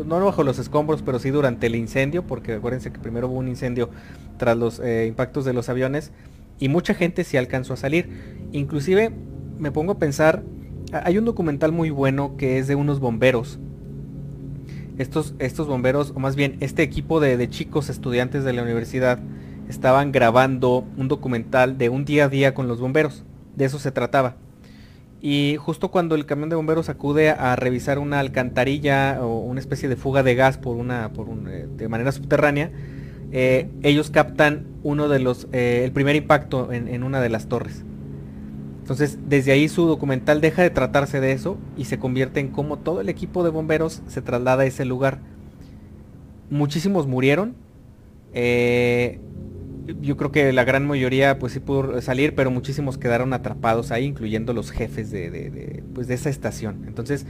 [SPEAKER 2] pues no bajo los escombros, pero sí durante el incendio, porque acuérdense que primero hubo un incendio tras los eh, impactos de los aviones y mucha gente sí alcanzó a salir. Inclusive me pongo a pensar, hay un documental muy bueno que es de unos bomberos. Estos, estos bomberos, o más bien este equipo de, de chicos estudiantes de la universidad, estaban grabando un documental de un día a día con los bomberos. De eso se trataba. Y justo cuando el camión de bomberos acude a revisar una alcantarilla o una especie de fuga de gas por una, por un, eh, de manera subterránea, eh, ellos captan uno de los, eh, el primer impacto en, una de las torres. Entonces, desde ahí su documental deja de tratarse de eso y se convierte en cómo todo el equipo de bomberos se traslada a ese lugar. Muchísimos murieron. Yo creo que la gran mayoría pues sí pudo salir, pero muchísimos quedaron atrapados ahí, incluyendo los jefes de, de, de, pues, de esa estación. Entonces,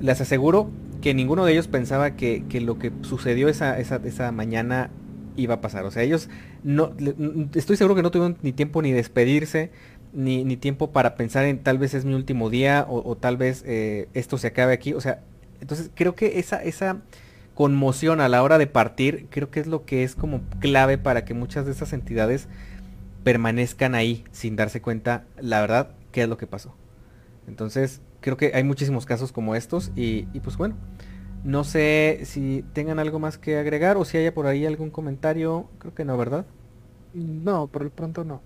[SPEAKER 2] les aseguro que ninguno de ellos pensaba que, que lo que sucedió esa, esa, esa, mañana iba a pasar. O sea, ellos no, estoy seguro que no tuvieron ni tiempo ni despedirse, ni, ni tiempo para pensar en tal vez es mi último día o, o tal vez eh, esto se acabe aquí. O sea, entonces creo que esa, esa conmoción a la hora de partir, creo que es lo que es como clave para que muchas de esas entidades permanezcan ahí sin darse cuenta, la verdad, qué es lo que pasó. Entonces, creo que hay muchísimos casos como estos y, y pues bueno, no sé si tengan algo más que agregar o si haya por ahí algún comentario, creo que no, ¿verdad?
[SPEAKER 3] No, por el pronto no.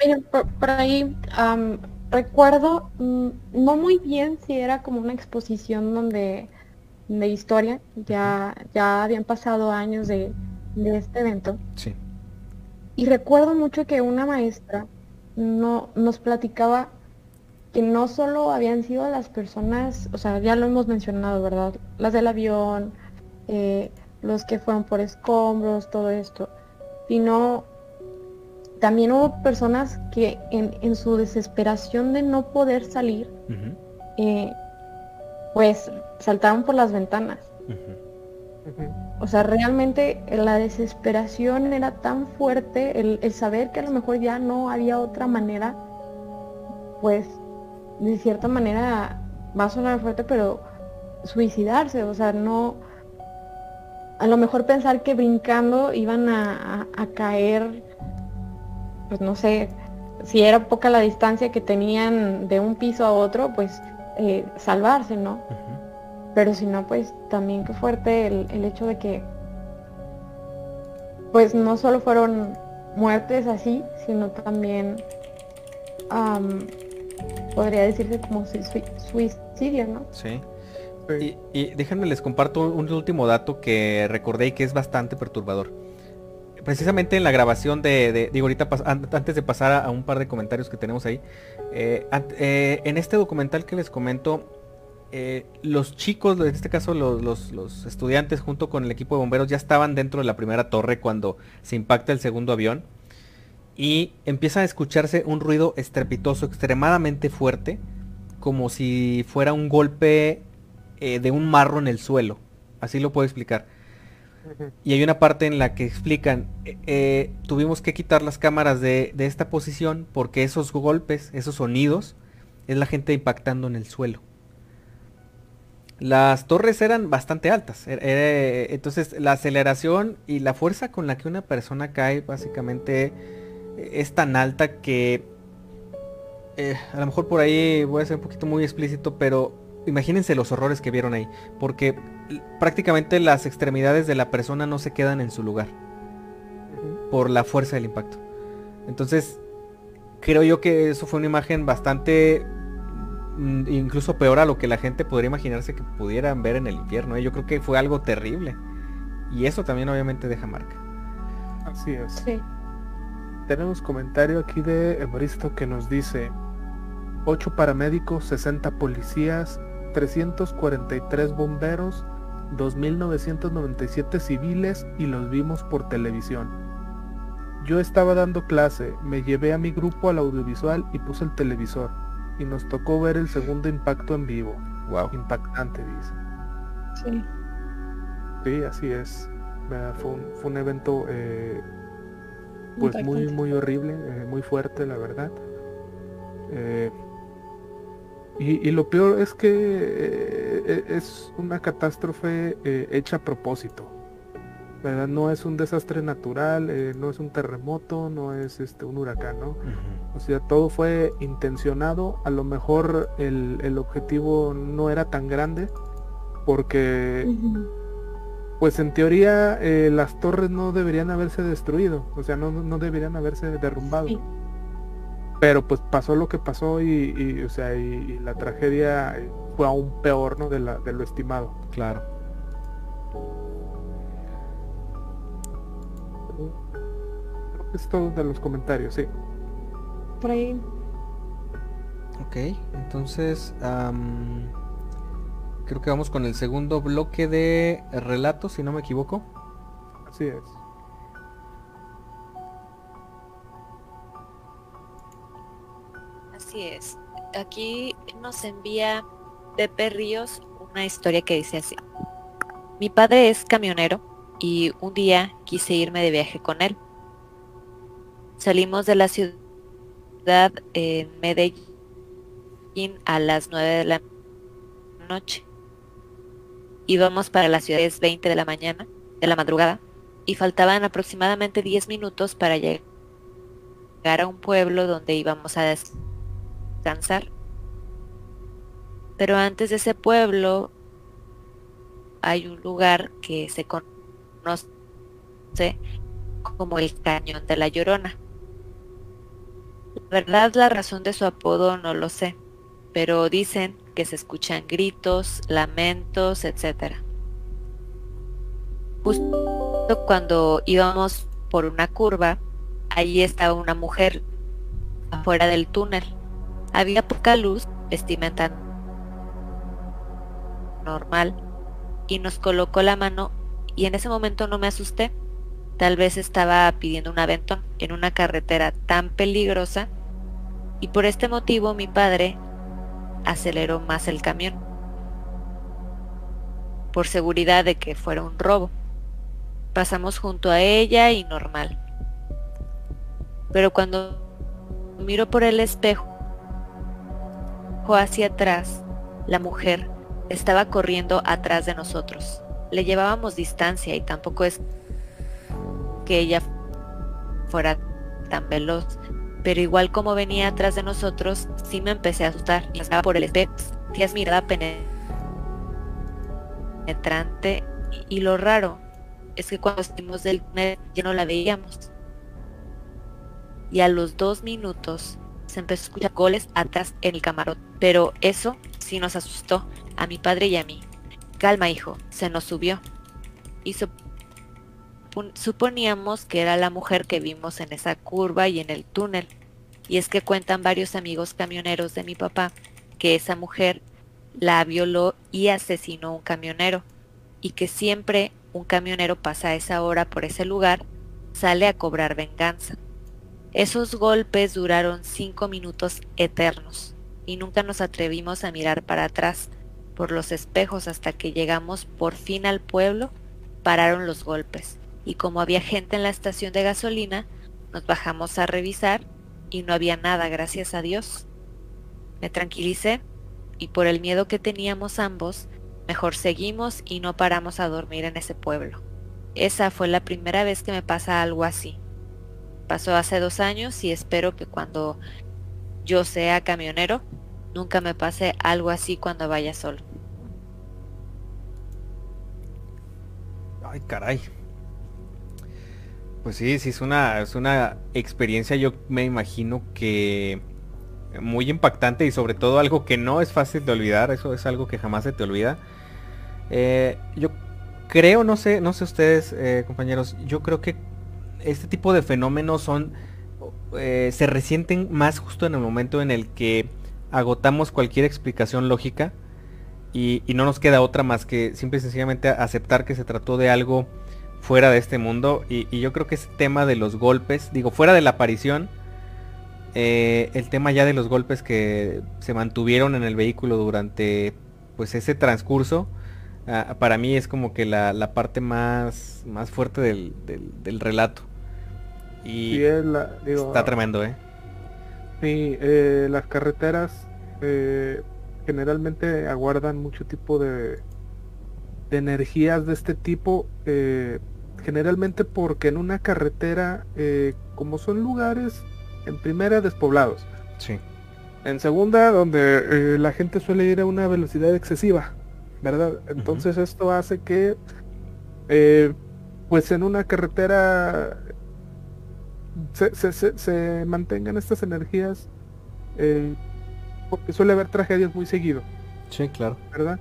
[SPEAKER 4] Miren, por, por ahí um, recuerdo, um, no muy bien si era como una exposición donde de historia, ya, ya habían pasado años de, de este evento.
[SPEAKER 2] Sí.
[SPEAKER 4] Y recuerdo mucho que una maestra no, nos platicaba que no solo habían sido las personas, o sea, ya lo hemos mencionado, ¿verdad? Las del avión, eh, los que fueron por escombros, todo esto, sino también hubo personas que en, en su desesperación de no poder salir, uh -huh. eh, pues saltaron por las ventanas. Uh -huh. O sea, realmente la desesperación era tan fuerte, el, el, saber que a lo mejor ya no había otra manera, pues de cierta manera va a sonar fuerte, pero suicidarse, o sea, no, a lo mejor pensar que brincando iban a, a, a caer, pues no sé, si era poca la distancia que tenían de un piso a otro, pues eh, salvarse, ¿no? Uh -huh. Pero si no, pues también qué fuerte el, el, hecho de que, pues no solo fueron muertes así, sino también podría decirse como suicidio, ¿no?
[SPEAKER 2] Sí. Y, déjenme les comparto un último dato que recordé y que es bastante perturbador. Precisamente en la grabación de, digo ahorita antes de pasar a, a, un par de comentarios que tenemos ahí, eh, eh, en este documental que les comento, eh, los chicos, en este caso los, los, los, estudiantes junto con el equipo de bomberos ya estaban dentro de la primera torre cuando se impacta el segundo avión y empieza a escucharse un ruido estrepitoso extremadamente fuerte, como si fuera un golpe eh, de un marro en el suelo, así lo puedo explicar. Y hay una parte en la que explican, eh, tuvimos que quitar las cámaras de, de esta posición porque esos golpes, esos sonidos, es la gente impactando en el suelo. Las torres eran bastante altas, entonces la aceleración y la fuerza con la que una persona cae básicamente es tan alta que eh, a lo mejor por ahí voy a ser un poquito muy explícito, pero imagínense los horrores que vieron ahí, porque prácticamente las extremidades de la persona no se quedan en su lugar por la fuerza del impacto. Entonces, creo yo que eso fue una imagen bastante incluso peor a lo que la gente podría imaginarse que pudieran ver en el infierno. ¿eh? Yo creo que fue algo terrible. Y eso también obviamente deja marca.
[SPEAKER 3] Así es. Tenemos comentario aquí de Evaristo que nos dice 8 paramédicos, 60 policías, 343 bomberos, 2.997 civiles y los vimos por televisión. Yo estaba dando clase, me llevé a mi grupo al audiovisual y puse el televisor y nos tocó ver el segundo impacto en vivo.
[SPEAKER 2] Wow.
[SPEAKER 3] Impactante, dice.
[SPEAKER 4] Sí.
[SPEAKER 3] Sí, así es. Fue un, fue un evento eh, pues muy
[SPEAKER 4] Impactante.
[SPEAKER 3] muy horrible, eh, muy fuerte la verdad. Eh, y, y lo peor es que eh, es una catástrofe eh, hecha a propósito. ¿Verdad? No es un desastre natural, eh, no es un terremoto, no es este un huracán, ¿no? O sea, todo fue intencionado. A lo mejor el, el objetivo no era tan grande porque pues en teoría eh, las torres no deberían haberse destruido, o sea, no, no deberían haberse derrumbado.
[SPEAKER 4] Sí.
[SPEAKER 3] Pero pues pasó lo que pasó y, y, o sea, y, y la tragedia fue aún peor, ¿no? De, la, de lo estimado.
[SPEAKER 2] Claro.
[SPEAKER 3] Es todo de los comentarios, sí.
[SPEAKER 4] Por ahí.
[SPEAKER 2] Ok, entonces creo que vamos con el segundo bloque de relatos, si no me equivoco.
[SPEAKER 3] Así es.
[SPEAKER 5] Así es. Aquí nos envía Pepe Ríos una historia que dice así. Mi padre es camionero y un día quise irme de viaje con él. Salimos de la ciudad en Medellín a las 9 de la noche. Íbamos para las ciudades 20 de la mañana, de la madrugada, y faltaban aproximadamente 10 minutos para llegar a un pueblo donde íbamos a descansar. Pero antes de ese pueblo hay un lugar que se conoce como el Cañón de la Llorona. Verdad la razón de su apodo no lo sé, pero dicen que se escuchan gritos, lamentos, etc. Justo cuando íbamos por una curva, allí estaba una mujer afuera del túnel. Había poca luz, vestimenta normal, y nos colocó la mano y en ese momento no me asusté. Tal vez estaba pidiendo un aventón en una carretera tan peligrosa y por este motivo mi padre aceleró más el camión. Por seguridad de que fuera un robo. Pasamos junto a ella y normal. Pero cuando miro por el espejo hacia atrás, la mujer estaba corriendo atrás de nosotros. Le llevábamos distancia y tampoco es que ella fuera tan veloz, pero igual como venía atrás de nosotros, sí me empecé a asustar y estaba por el espejo, tías mirada penetrante y, y lo raro es que cuando salimos del túnel ya no la veíamos. Y a los dos minutos se empezó a escuchar goles atrás en el camarote, pero eso sí nos asustó a mi padre y a mí. Calma, hijo, se nos subió. Supon- suponíamos que era la mujer que vimos en esa curva y en el túnel. Y es que cuentan varios amigos camioneros de mi papá que esa mujer la violó y asesinó un camionero. Y que siempre un camionero pasa a esa hora por ese lugar, sale a cobrar venganza. Esos golpes duraron cinco minutos eternos y nunca nos atrevimos a mirar para atrás por los espejos hasta que llegamos por fin al pueblo, pararon los golpes y como había gente en la estación de gasolina, nos bajamos a revisar y no había nada, gracias a Dios. Me tranquilicé y por el miedo que teníamos ambos, mejor seguimos y no paramos a dormir en ese pueblo. Esa fue la primera vez que me pasa algo así. pasó hace dos años y espero que cuando yo sea camionero nunca me pase algo así cuando vaya solo.
[SPEAKER 2] Ay, caray. Pues sí, sí, es una, es una experiencia, yo me imagino que muy impactante y sobre todo algo que no es fácil de olvidar, eso es algo que jamás se te olvida. Eh, yo creo, no sé, no sé ustedes, eh, compañeros, yo creo que este tipo de fenómenos son, eh, se resienten más justo en el momento en el que agotamos cualquier explicación lógica y, no nos queda otra más que simple y sencillamente aceptar que se trató de algo fuera de este mundo y, yo creo que ese tema de los golpes, digo, fuera de la aparición, eh, el tema ya de los golpes que se mantuvieron en el vehículo durante pues ese transcurso, ah, para mí es como que la, parte más, más fuerte del, relato. Y está tremendo, ¿eh?
[SPEAKER 3] Sí, eh, las carreteras eh, generalmente aguardan mucho tipo de, de energías de este tipo, eh, generalmente porque en una carretera, eh, como son lugares, en primera despoblados.
[SPEAKER 2] Sí.
[SPEAKER 3] En segunda, donde eh, la gente suele ir a una velocidad excesiva, ¿verdad? Entonces esto hace que, pues en una carretera se, se, se mantengan estas energías porque suele haber tragedias muy seguido.
[SPEAKER 2] Sí, claro.
[SPEAKER 3] ¿Verdad?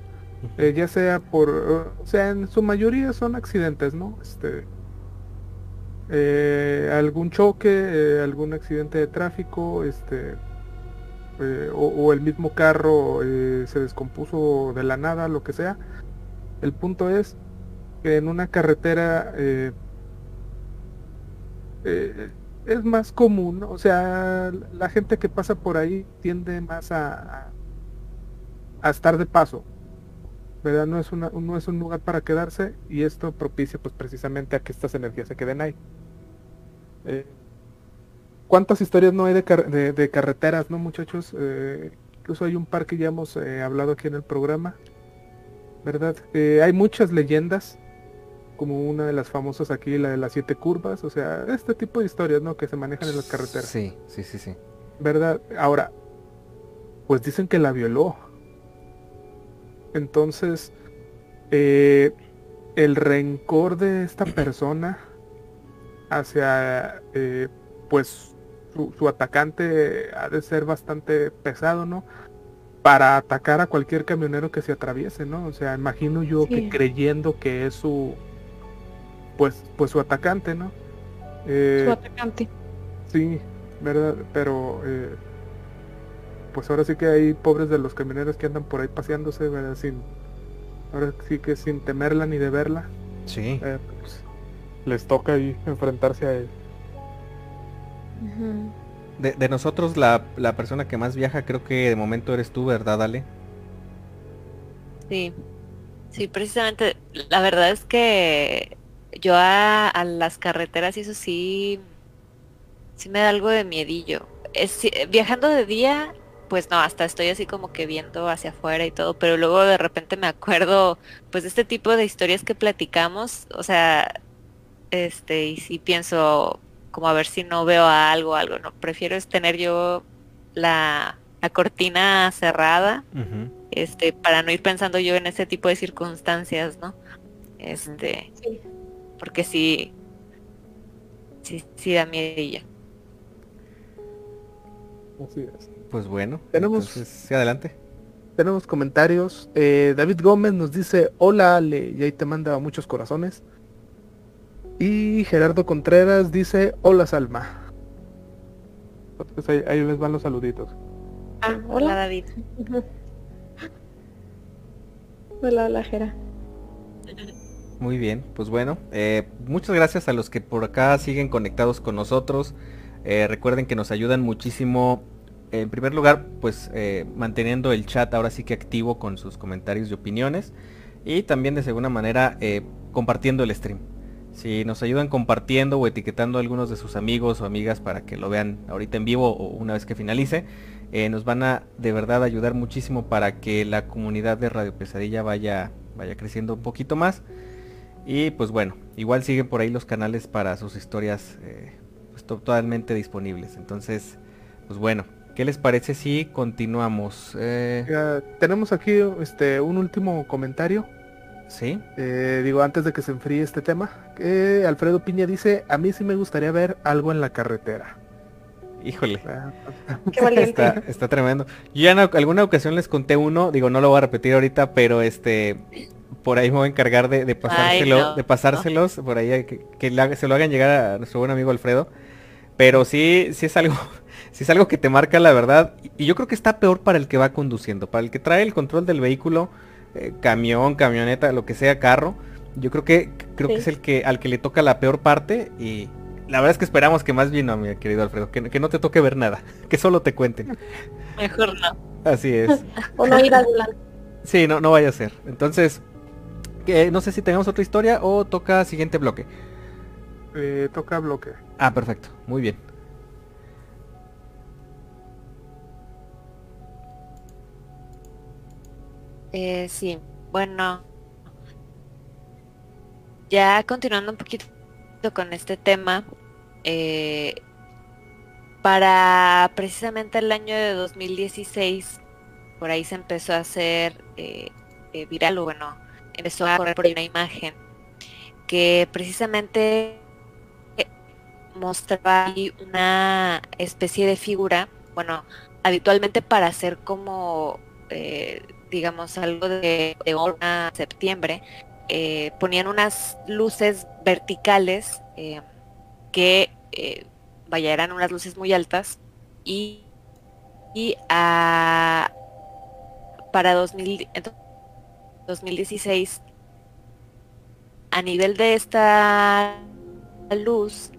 [SPEAKER 3] Eh, ya sea por, o sea, en su mayoría son accidentes, ¿no? Este, eh, algún choque, eh, algún accidente de tráfico, este, o, el mismo carro se descompuso de la nada, lo que sea. El punto es que en una carretera es más común, o sea, la gente que pasa por ahí tiende más a, a estar de paso, ¿verdad? No es, una, no es un lugar para quedarse y esto propicia pues precisamente a que estas energías se queden ahí. Eh, ¿Cuántas historias no hay de, de, carreteras, no muchachos? Eh, incluso hay un par que ya hemos eh, hablado aquí en el programa, ¿verdad? hay muchas leyendas como una de las famosas aquí, la de las siete curvas, o sea, este tipo de historias, ¿no? Que se manejan en las carreteras.
[SPEAKER 2] Sí, sí, sí, sí.
[SPEAKER 3] ¿Verdad? Ahora, pues dicen que la violó. Entonces, eh, el rencor de esta persona hacia, eh, pues, su, atacante ha de ser bastante pesado, ¿no? Para atacar a cualquier camionero que se atraviese, ¿no? O sea, imagino yo que creyendo que es su, pues, pues su atacante, ¿no?
[SPEAKER 4] Eh, su atacante.
[SPEAKER 3] Sí, verdad, pero eh, pues ahora sí que hay pobres de los camioneros que andan por ahí paseándose, ¿verdad? Sin, ahora sí que sin temerla ni de verla.
[SPEAKER 2] Sí.
[SPEAKER 3] Eh, pues, les toca ahí enfrentarse a él.
[SPEAKER 2] de, de, nosotros la, la persona que más viaja creo que de momento eres tú, ¿verdad, Ale?
[SPEAKER 5] Sí, sí, precisamente la verdad es que yo a, las carreteras y eso sí, sí me da algo de miedillo. Es, viajando de día, pues no, hasta estoy así como que viendo hacia afuera y todo, pero luego de repente me acuerdo, pues de este tipo de historias que platicamos, o sea, este, y si pienso como a ver si no veo algo, algo, no, prefiero es tener yo la, la cortina cerrada, este, para no ir pensando yo en ese tipo de circunstancias, ¿no? Este, porque sí, sí, sí da miedo.
[SPEAKER 3] Así es.
[SPEAKER 2] Pues bueno,
[SPEAKER 3] tenemos,
[SPEAKER 2] sí, adelante.
[SPEAKER 3] Tenemos comentarios. Eh, David Gómez nos dice, hola Ale, y ahí te manda muchos corazones. Y Gerardo Contreras dice, hola Salma. Ahí, les van los saluditos.
[SPEAKER 4] Ah, hola, David. hola, hola Gera.
[SPEAKER 2] Muy bien, pues bueno, eh, muchas gracias a los que por acá siguen conectados con nosotros. Eh, recuerden que nos ayudan muchísimo, en primer lugar, pues eh, manteniendo el chat ahora sí que activo con sus comentarios y opiniones. Y también de segunda manera compartiendo el stream. Si nos ayudan compartiendo o etiquetando a algunos de sus amigos o amigas para que lo vean ahorita en vivo o una vez que finalice, nos van a de verdad ayudar muchísimo para que la comunidad de Radio Pesadilla vaya, vaya creciendo un poquito más. Y pues bueno, igual siguen por ahí los canales para sus historias eh, pues, totalmente disponibles. Entonces, pues bueno, ¿qué les parece si continuamos?
[SPEAKER 3] Eh, tenemos aquí este un último comentario.
[SPEAKER 2] Sí.
[SPEAKER 3] Eh, digo, antes de que se enfríe este tema, que Alfredo Piña dice, a mí sí me gustaría ver algo en la carretera.
[SPEAKER 2] Híjole.
[SPEAKER 3] Ah,
[SPEAKER 4] Qué valiente.
[SPEAKER 2] Está, está tremendo. Yo ya en alguna ocasión les conté uno, digo, no lo voy a repetir ahorita, pero este por ahí me voy a encargar de, de pasárselo,
[SPEAKER 5] no,
[SPEAKER 2] de pasárselos, por ahí que, que se lo hagan llegar a nuestro buen amigo Alfredo. Pero sí, sí es algo, sí es algo que te marca la verdad. Y yo creo que está peor para el que va conduciendo, para el que trae el control del vehículo, eh, camión, camioneta, lo que sea, carro. Yo creo que creo que es el que al que le toca la peor parte y la verdad es que esperamos que más bien no, mi querido Alfredo, que, que no te toque ver nada, que solo te cuenten.
[SPEAKER 5] Mejor no.
[SPEAKER 2] Así es.
[SPEAKER 4] O no ir al volante.
[SPEAKER 2] Sí, no, no vaya a ser. Entonces, no sé si tengamos otra historia o toca siguiente bloque.
[SPEAKER 3] eh, toca bloque.
[SPEAKER 2] Ah, perfecto. Muy bien.
[SPEAKER 5] Eh, sí, bueno. Ya continuando un poquito con este tema, eh, para precisamente el año de 2016, por ahí se empezó a hacer eh, eh, viral, o bueno, empezó a correr por una imagen que precisamente mostraba ahí una especie de figura, bueno, habitualmente para hacer como, eh, digamos, algo de, de septiembre, eh, ponían unas luces verticales eh, que, vaya, eran unas luces muy altas y, y ah, para 2000, ento- 2016 a nivel de esta luz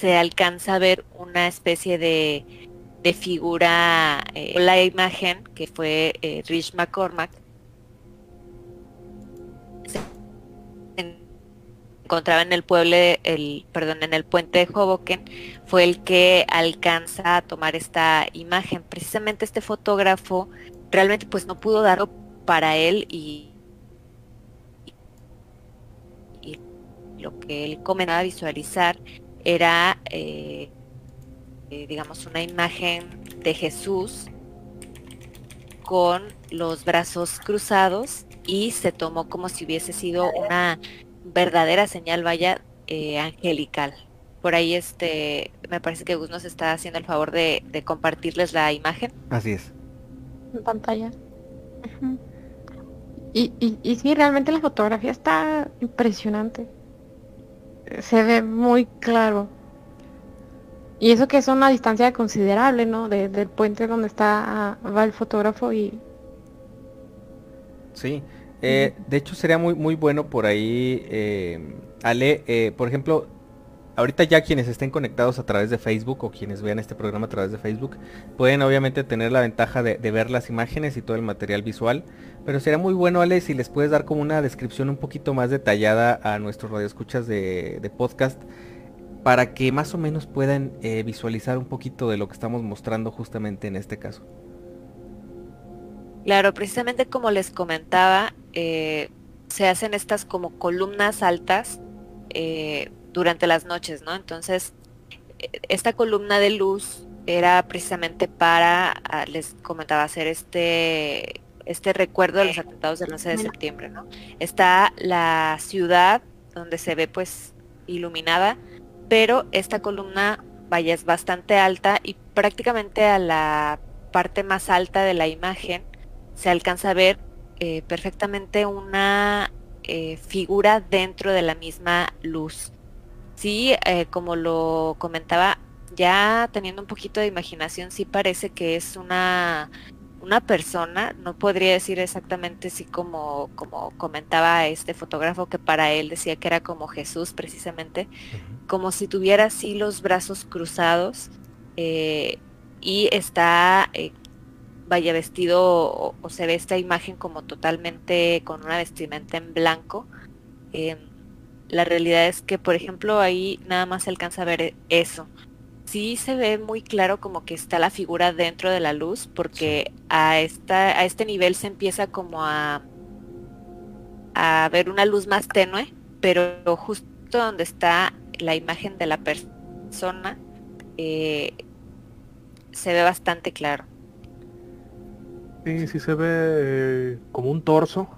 [SPEAKER 5] se alcanza a ver una especie de, de figura, eh, la imagen que fue eh, Rich McCormack. Se encontraba en el pueblo, el, perdón, en el puente de Hoboken, fue el que alcanza a tomar esta imagen. Precisamente este fotógrafo realmente pues no pudo darlo para él y, y lo que él comenzaba a visualizar era, eh, eh, digamos, una imagen de Jesús con los brazos cruzados y se tomó como si hubiese sido una verdadera señal, vaya, eh, angelical. Por ahí este, me parece que Gus nos está haciendo el favor de, de compartirles la imagen.
[SPEAKER 2] Así es.
[SPEAKER 4] en pantalla. Y, y, y sí, realmente la fotografía está impresionante. Se ve muy claro. Y eso que es una distancia considerable, ¿no? De- del puente donde está ah, va el fotógrafo y
[SPEAKER 2] Sí. Eh, de hecho sería muy muy bueno por ahí, eh, Ale, eh, por ejemplo, ahorita ya quienes estén conectados a través de Facebook o quienes vean este programa a través de Facebook, pueden obviamente tener la ventaja de, de ver las imágenes y todo el material visual, pero sería muy bueno, Ale, si les puedes dar como una descripción un poquito más detallada a nuestros radioescuchas de, podcast, para que más o menos puedan eh, visualizar un poquito de lo que estamos mostrando justamente en este caso.
[SPEAKER 5] Claro, precisamente como les comentaba, eh, se hacen estas como columnas altas eh, durante las noches, ¿no? Entonces, eh, esta columna de luz era precisamente para, ah, les comentaba, hacer este, este recuerdo de los atentados del 11 de septiembre, ¿no? Está la ciudad donde se ve pues iluminada, pero esta columna, vaya, es bastante alta y prácticamente a la parte más alta de la imagen se alcanza a ver eh, perfectamente una eh, figura dentro de la misma luz. Sí, eh, como lo comentaba, ya teniendo un poquito de imaginación, sí parece que es una, una persona, no podría decir exactamente si como, como comentaba este fotógrafo que para él decía que era como Jesús precisamente, como si tuviera así los brazos cruzados eh, y está, eh, vaya vestido o, o se ve esta imagen como totalmente con una vestimenta en blanco. Eh, la realidad es que, por ejemplo, ahí nada más se alcanza a ver eso. Sí se ve muy claro como que está la figura dentro de la luz, porque a, esta, a este nivel se empieza como a, a ver una luz más tenue, pero justo donde está la imagen de la persona eh, se ve bastante claro.
[SPEAKER 3] Sí, sí se ve eh, como un torso,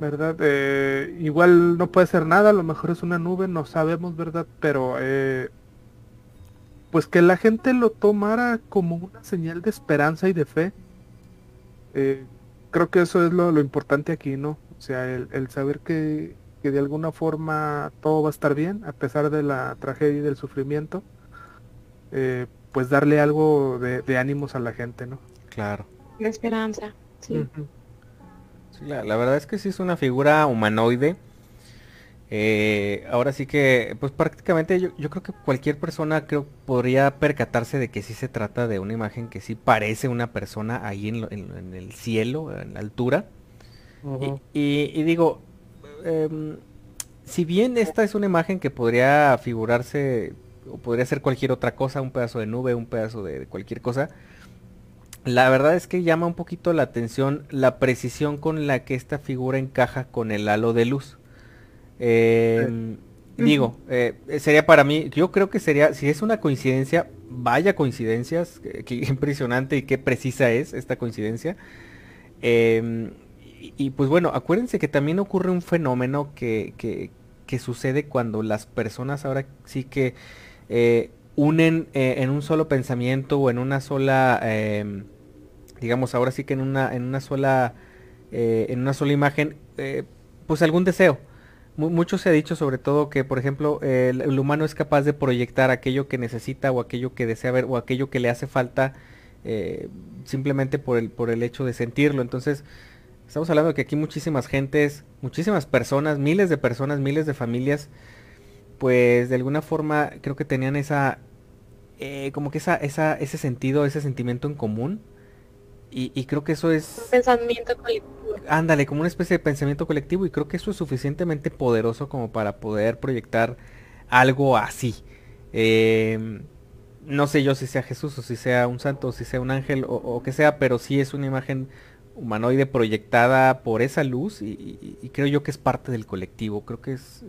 [SPEAKER 3] ¿verdad? Eh, igual no puede ser nada, a lo mejor es una nube, no sabemos, ¿verdad? Pero eh, pues que la gente lo tomara como una señal de esperanza y de fe. Eh, creo que eso es lo, lo, importante aquí, ¿no? O sea, el, el saber que, que, de alguna forma todo va a estar bien, a pesar de la tragedia y del sufrimiento, eh, pues darle algo de, de, ánimos a la gente, ¿no?
[SPEAKER 2] Claro.
[SPEAKER 4] De esperanza, sí. Uh
[SPEAKER 2] -huh. sí la, la, verdad es que sí es una figura humanoide. Eh, ahora sí que, pues prácticamente yo, yo, creo que cualquier persona creo podría percatarse de que sí se trata de una imagen que sí parece una persona ahí en, lo, en, en el cielo, en la altura. Uh -huh. y, y, y, digo, eh, si bien esta es una imagen que podría figurarse o podría ser cualquier otra cosa, un pedazo de nube, un pedazo de, de cualquier cosa, la verdad es que llama un poquito la atención la precisión con la que esta figura encaja con el halo de luz. Eh. Digo, eh, sería para mí, yo creo que sería, si es una coincidencia, vaya coincidencias, qué, impresionante y qué precisa es esta coincidencia. Eh, y, y, pues bueno, acuérdense que también ocurre un fenómeno que, que, que sucede cuando las personas ahora sí que eh, unen eh, en un solo pensamiento o en una sola, eh, digamos ahora sí que en una, en una sola, en una sola imagen, pues algún deseo. Mucho se ha dicho sobre todo que, por ejemplo, el, humano es capaz de proyectar aquello que necesita o aquello que desea ver o aquello que le hace falta eh, simplemente por el, por el hecho de sentirlo. Entonces, estamos hablando de que aquí muchísimas gentes, muchísimas personas, miles de personas, miles de familias, pues de alguna forma creo que tenían esa, eh, como que esa, esa, ese sentido, ese sentimiento en común. Y, creo que eso es...
[SPEAKER 4] Un pensamiento.
[SPEAKER 2] Ándale, como una especie de pensamiento colectivo y creo que eso es suficientemente poderoso como para poder proyectar algo así. Eh, no sé yo si sea Jesús o si sea un santo o si sea un ángel o, o que sea, pero sí es una imagen humanoide proyectada por esa luz y, creo yo que es parte del colectivo. Creo que es,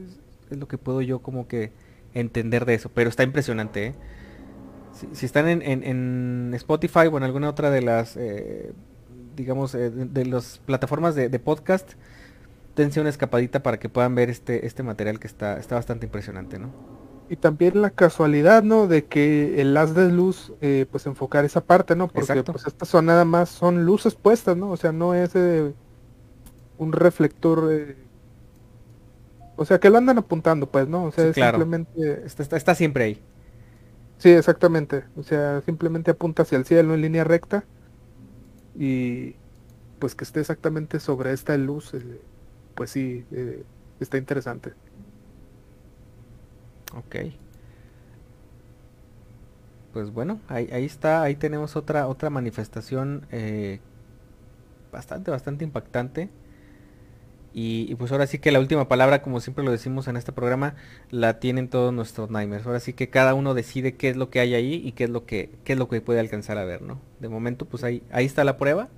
[SPEAKER 2] lo que puedo yo como que entender de eso. Pero está impresionante, ¿eh? Si, están en, Spotify o en alguna otra de las, eh, digamos, eh, de, de las plataformas de, de, podcast, dense una escapadita para que puedan ver este, este material que está, está bastante impresionante, ¿no?
[SPEAKER 3] Y también la casualidad, ¿no? De que el haz de luz, eh, pues enfocar esa parte, ¿no? Porque Exacto. pues estas son nada más, son luces puestas, ¿no? O sea, no es un reflector o sea, que lo andan apuntando, pues, ¿no? O sea,
[SPEAKER 2] sí, claro.
[SPEAKER 3] simplemente...
[SPEAKER 2] Está, está, está, siempre ahí.
[SPEAKER 3] Sí, exactamente. O sea, simplemente apunta hacia el cielo en línea recta. Y pues que esté exactamente sobre esta luz, eh, pues sí, eh, está interesante.
[SPEAKER 2] Ok. Pues bueno, ahí, está, ahí tenemos otra, otra manifestación eh, bastante, bastante impactante. Y, y, pues ahora sí que la última palabra, como siempre lo decimos en este programa, la tienen todos nuestros Nightmares. Ahora sí que cada uno decide qué es lo que hay ahí y qué es lo que, qué es lo que puede alcanzar a ver, ¿no? De momento, pues ahí, ahí está la prueba.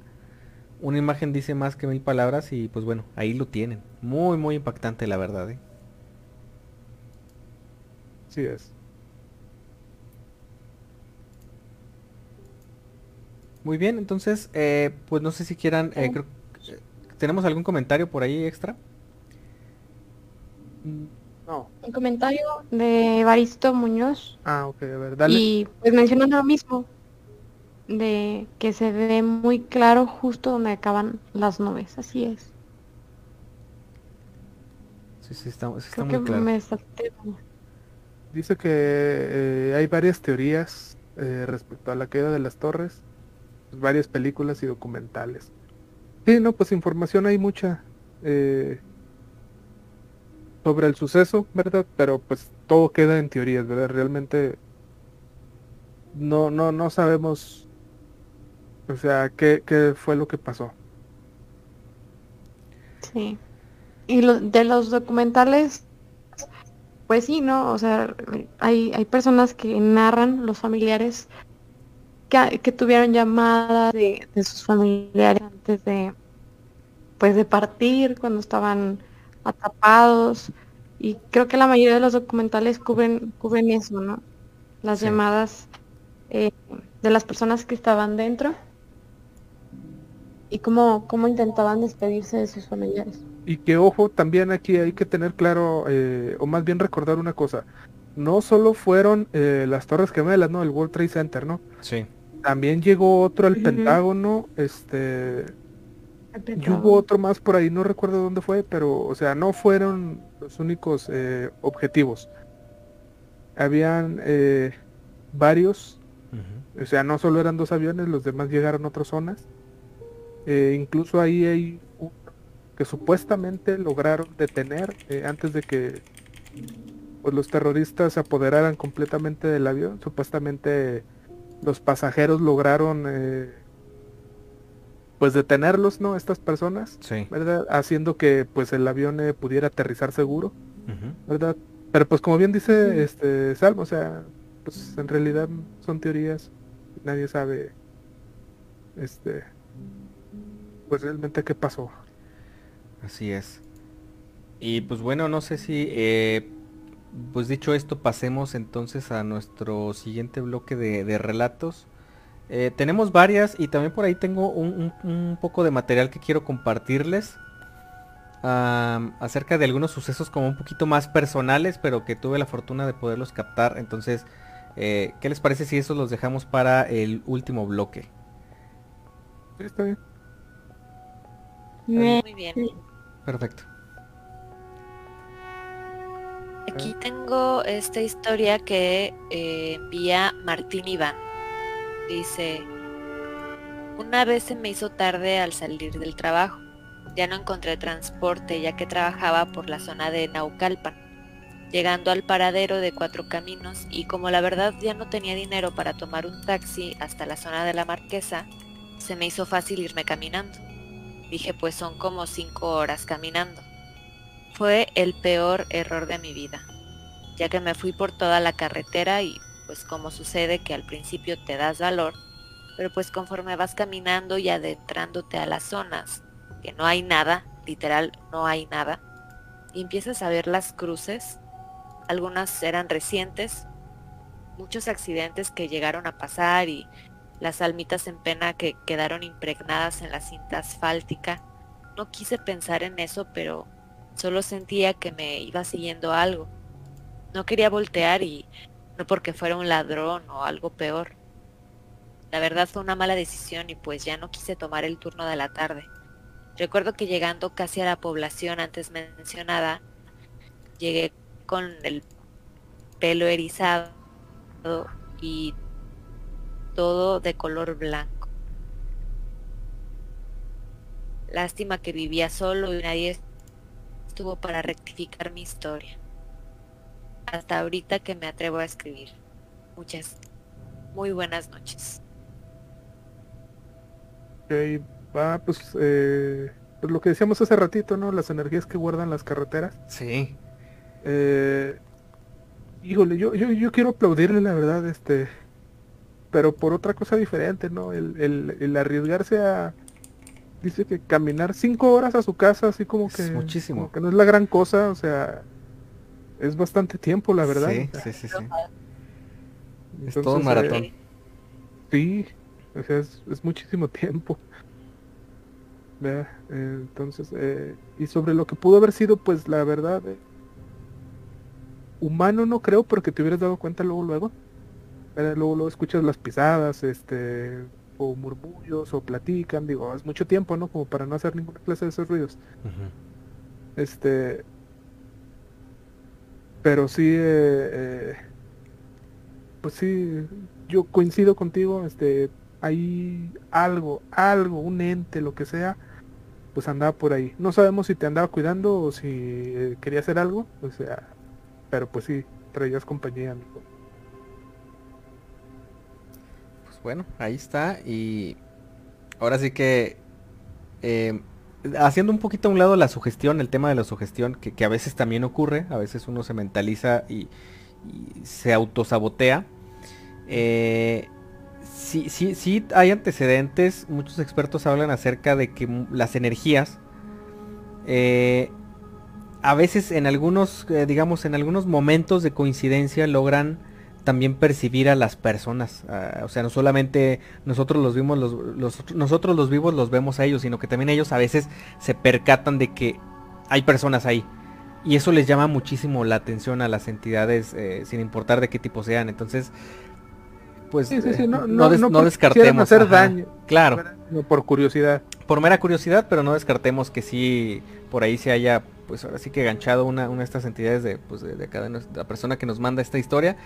[SPEAKER 2] Una imagen dice más que mil palabras y pues bueno, ahí lo tienen. Muy, muy impactante la verdad, ¿eh?
[SPEAKER 3] Sí es.
[SPEAKER 2] Muy bien, entonces, eh, pues no sé si quieran, eh, creo ¿Tenemos algún comentario por ahí extra?
[SPEAKER 3] No.
[SPEAKER 4] Un comentario de Baristo Muñoz.
[SPEAKER 3] Ah, ok, a ver, dale.
[SPEAKER 4] Y pues mencionando lo mismo, de que se ve muy claro justo donde acaban las nubes, así es.
[SPEAKER 2] Sí, sí, está, sí está
[SPEAKER 4] Creo
[SPEAKER 2] muy
[SPEAKER 4] que
[SPEAKER 2] claro.
[SPEAKER 4] me salté.
[SPEAKER 3] Dice que eh, hay varias teorías eh, respecto a la caída de las torres, varias películas y documentales. Sí, no, pues información hay mucha eh, sobre el suceso, ¿verdad? Pero pues todo queda en teorías, ¿verdad? Realmente no, no, no sabemos, o sea, qué, qué fue lo que pasó.
[SPEAKER 4] Sí. Y lo, de los documentales, pues sí, ¿no? O sea, hay, hay personas que narran, los familiares, que, que tuvieron llamadas de, de, sus familiares antes de pues de partir cuando estaban atrapados Y creo que la mayoría de los documentales cubren, cubren eso, ¿no? Las
[SPEAKER 2] Sí.
[SPEAKER 4] llamadas eh, de las personas que estaban dentro y cómo, cómo intentaban despedirse de sus familiares.
[SPEAKER 3] Y que ojo, también aquí hay que tener claro, eh, o más bien recordar una cosa. No solo fueron eh, las Torres Gemelas, ¿no? El World Trade Center, ¿no?
[SPEAKER 2] Sí.
[SPEAKER 3] También llegó otro al. Pentágono, este, y hubo otro más por ahí, no recuerdo dónde fue, pero, o sea, no fueron los únicos eh, objetivos. Habían eh, varios, o sea, no solo eran dos aviones, los demás llegaron a otras zonas. Eh, incluso ahí hay uno que supuestamente lograron detener eh, antes de que pues, los terroristas se apoderaran completamente del avión. Supuestamente los pasajeros lograron eh, pues detenerlos, ¿no? Estas personas,
[SPEAKER 2] Sí.
[SPEAKER 3] ¿verdad? Haciendo que pues el avión eh, pudiera aterrizar seguro. ¿verdad? Pero pues como bien dice este Salmo, o sea, pues en realidad son teorías, nadie sabe este pues realmente qué pasó.
[SPEAKER 2] Así es. Y pues bueno, no sé si, eh, pues dicho esto, pasemos entonces a nuestro siguiente bloque de, de relatos. Eh, tenemos varias y también por ahí tengo un, un- un poco de material que quiero compartirles acerca de algunos sucesos como un poquito más personales, pero que tuve la fortuna de poderlos captar. Entonces, eh, ¿qué les parece si esos los dejamos para el último bloque?
[SPEAKER 3] Sí, está bien.
[SPEAKER 5] Muy bien.
[SPEAKER 2] Perfecto.
[SPEAKER 5] Aquí tengo esta historia que eh, envía Martín Iván. Dice, una vez se me hizo tarde al salir del trabajo. Ya no encontré transporte ya que trabajaba por la zona de Naucalpan. Llegando al paradero de Cuatro Caminos y como la verdad ya no tenía dinero para tomar un taxi hasta la zona de la Marquesa, se me hizo fácil irme caminando. Dije pues son como cinco horas caminando. Fue el peor error de mi vida, ya que me fui por toda la carretera y pues como sucede que al principio te das valor, pero pues conforme vas caminando y adentrándote a las zonas, que no hay nada, literal no hay nada, y empiezas a ver las cruces, algunas eran recientes, muchos accidentes que llegaron a pasar y las almitas en pena que quedaron impregnadas en la cinta asfáltica. No quise pensar en eso, pero Solo sentía que me iba siguiendo algo. No quería voltear y no porque fuera un ladrón o algo peor. La verdad fue una mala decisión y pues ya no quise tomar el turno de la tarde. Recuerdo que llegando casi a la población antes mencionada, llegué con el pelo erizado y todo de color blanco. Lástima que vivía solo y nadie estuvo para rectificar mi historia. Hasta ahorita que me atrevo a escribir. Muchas, muy buenas noches.
[SPEAKER 3] Ok, va, pues, eh, pues lo que decíamos hace ratito, ¿no? Las energías que guardan las carreteras.
[SPEAKER 2] Sí.
[SPEAKER 3] Eh, híjole, yo, yo, yo quiero aplaudirle la verdad, este, pero por otra cosa diferente, ¿no? El, el, el arriesgarse a, dice que caminar cinco horas a su casa, así como
[SPEAKER 2] Es
[SPEAKER 3] que,
[SPEAKER 2] muchísimo.
[SPEAKER 3] como que no es la gran cosa, o sea, es bastante tiempo, la verdad.
[SPEAKER 2] Sí,
[SPEAKER 3] o sea,
[SPEAKER 2] sí, sí, sí. Es
[SPEAKER 3] entonces,
[SPEAKER 2] todo un
[SPEAKER 3] eh,
[SPEAKER 2] maratón.
[SPEAKER 3] Sí, o sea, es, es muchísimo tiempo. Eh, entonces, eh, y sobre lo que pudo haber sido, pues la verdad, eh, humano no creo, porque te hubieras dado cuenta luego, luego. Luego, luego escuchas las pisadas, este, o murmullos, o platican, digo, es mucho tiempo, ¿no? Como para no hacer ninguna clase de esos ruidos. Este, pero sí, eh, eh, pues sí, yo coincido contigo, este, hay algo, algo, un ente, lo que sea, pues andaba por ahí. No sabemos si te andaba cuidando o si eh, quería hacer algo, o sea, pero pues sí, traías compañía, amigo.
[SPEAKER 2] Bueno, ahí está. Y ahora sí que eh, haciendo un poquito a un lado la sugestión, el tema de la sugestión, que, a veces también ocurre, a veces uno se mentaliza y, se autosabotea. Eh, sí, sí, sí hay antecedentes, muchos expertos hablan acerca de que las energías, eh, a veces en algunos, eh, digamos, en algunos momentos de coincidencia logran también percibir a las personas. Ah, o sea, no solamente nosotros los vimos, los, nosotros los vivos los vemos a ellos, sino que también ellos a veces se percatan de que hay personas ahí. Y eso les llama muchísimo la atención a las entidades, eh, sin importar de qué tipo sean. Entonces, pues
[SPEAKER 3] eh, no, no, descartemos hacer daño.
[SPEAKER 2] Claro.
[SPEAKER 3] Por curiosidad.
[SPEAKER 2] Por mera curiosidad, pero no descartemos que sí por ahí se haya, pues ahora sí que ganchado una, una de estas entidades de, pues de, cada la persona que nos manda esta historia.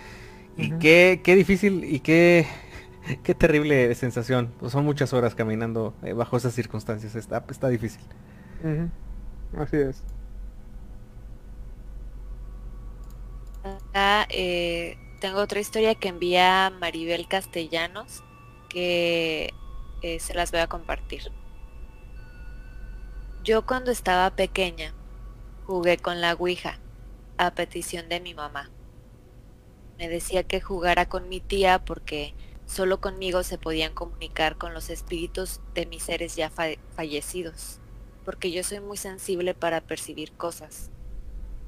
[SPEAKER 2] Y qué, qué difícil y qué, qué terrible sensación. Pues son muchas horas caminando eh, bajo esas circunstancias. Está, está difícil.
[SPEAKER 3] Así es.
[SPEAKER 5] eh, tengo otra historia que envía Maribel Castellanos que eh, se las voy a compartir. Yo cuando estaba pequeña jugué con la Ouija a petición de mi mamá. Me decía que jugara con mi tía porque solo conmigo se podían comunicar con los espíritus de mis seres ya fallecidos, porque yo soy muy sensible para percibir cosas.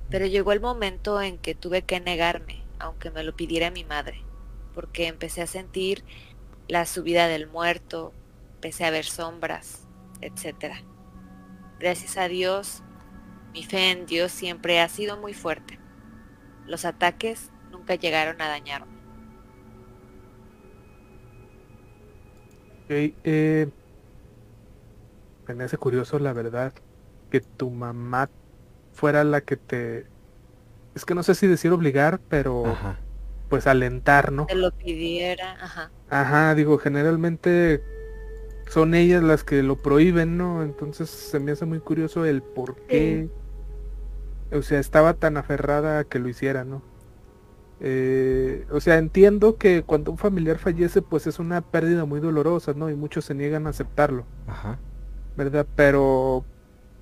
[SPEAKER 5] Pero llegó el momento en que tuve que negarme aunque me lo pidiera mi madre, porque empecé a sentir la subida del muerto, empecé a ver sombras, etc. Gracias a Dios, mi fe en Dios siempre ha sido muy fuerte. Los ataques nunca llegaron a dañarme.
[SPEAKER 3] eh, me hace curioso la verdad que tu mamá fuera la que te es que no sé si decir obligar, pero pues alentar, ¿no?
[SPEAKER 5] Que lo pidiera, ajá.
[SPEAKER 3] Ajá, digo, generalmente son ellas las que lo prohíben, ¿no? Entonces se me hace muy curioso el por qué, o sea, estaba tan aferrada a que lo hiciera, ¿no? Eh, o sea, entiendo que cuando un familiar fallece, pues es una pérdida muy dolorosa, ¿no? Y muchos se niegan a aceptarlo. Ajá. ¿Verdad? Pero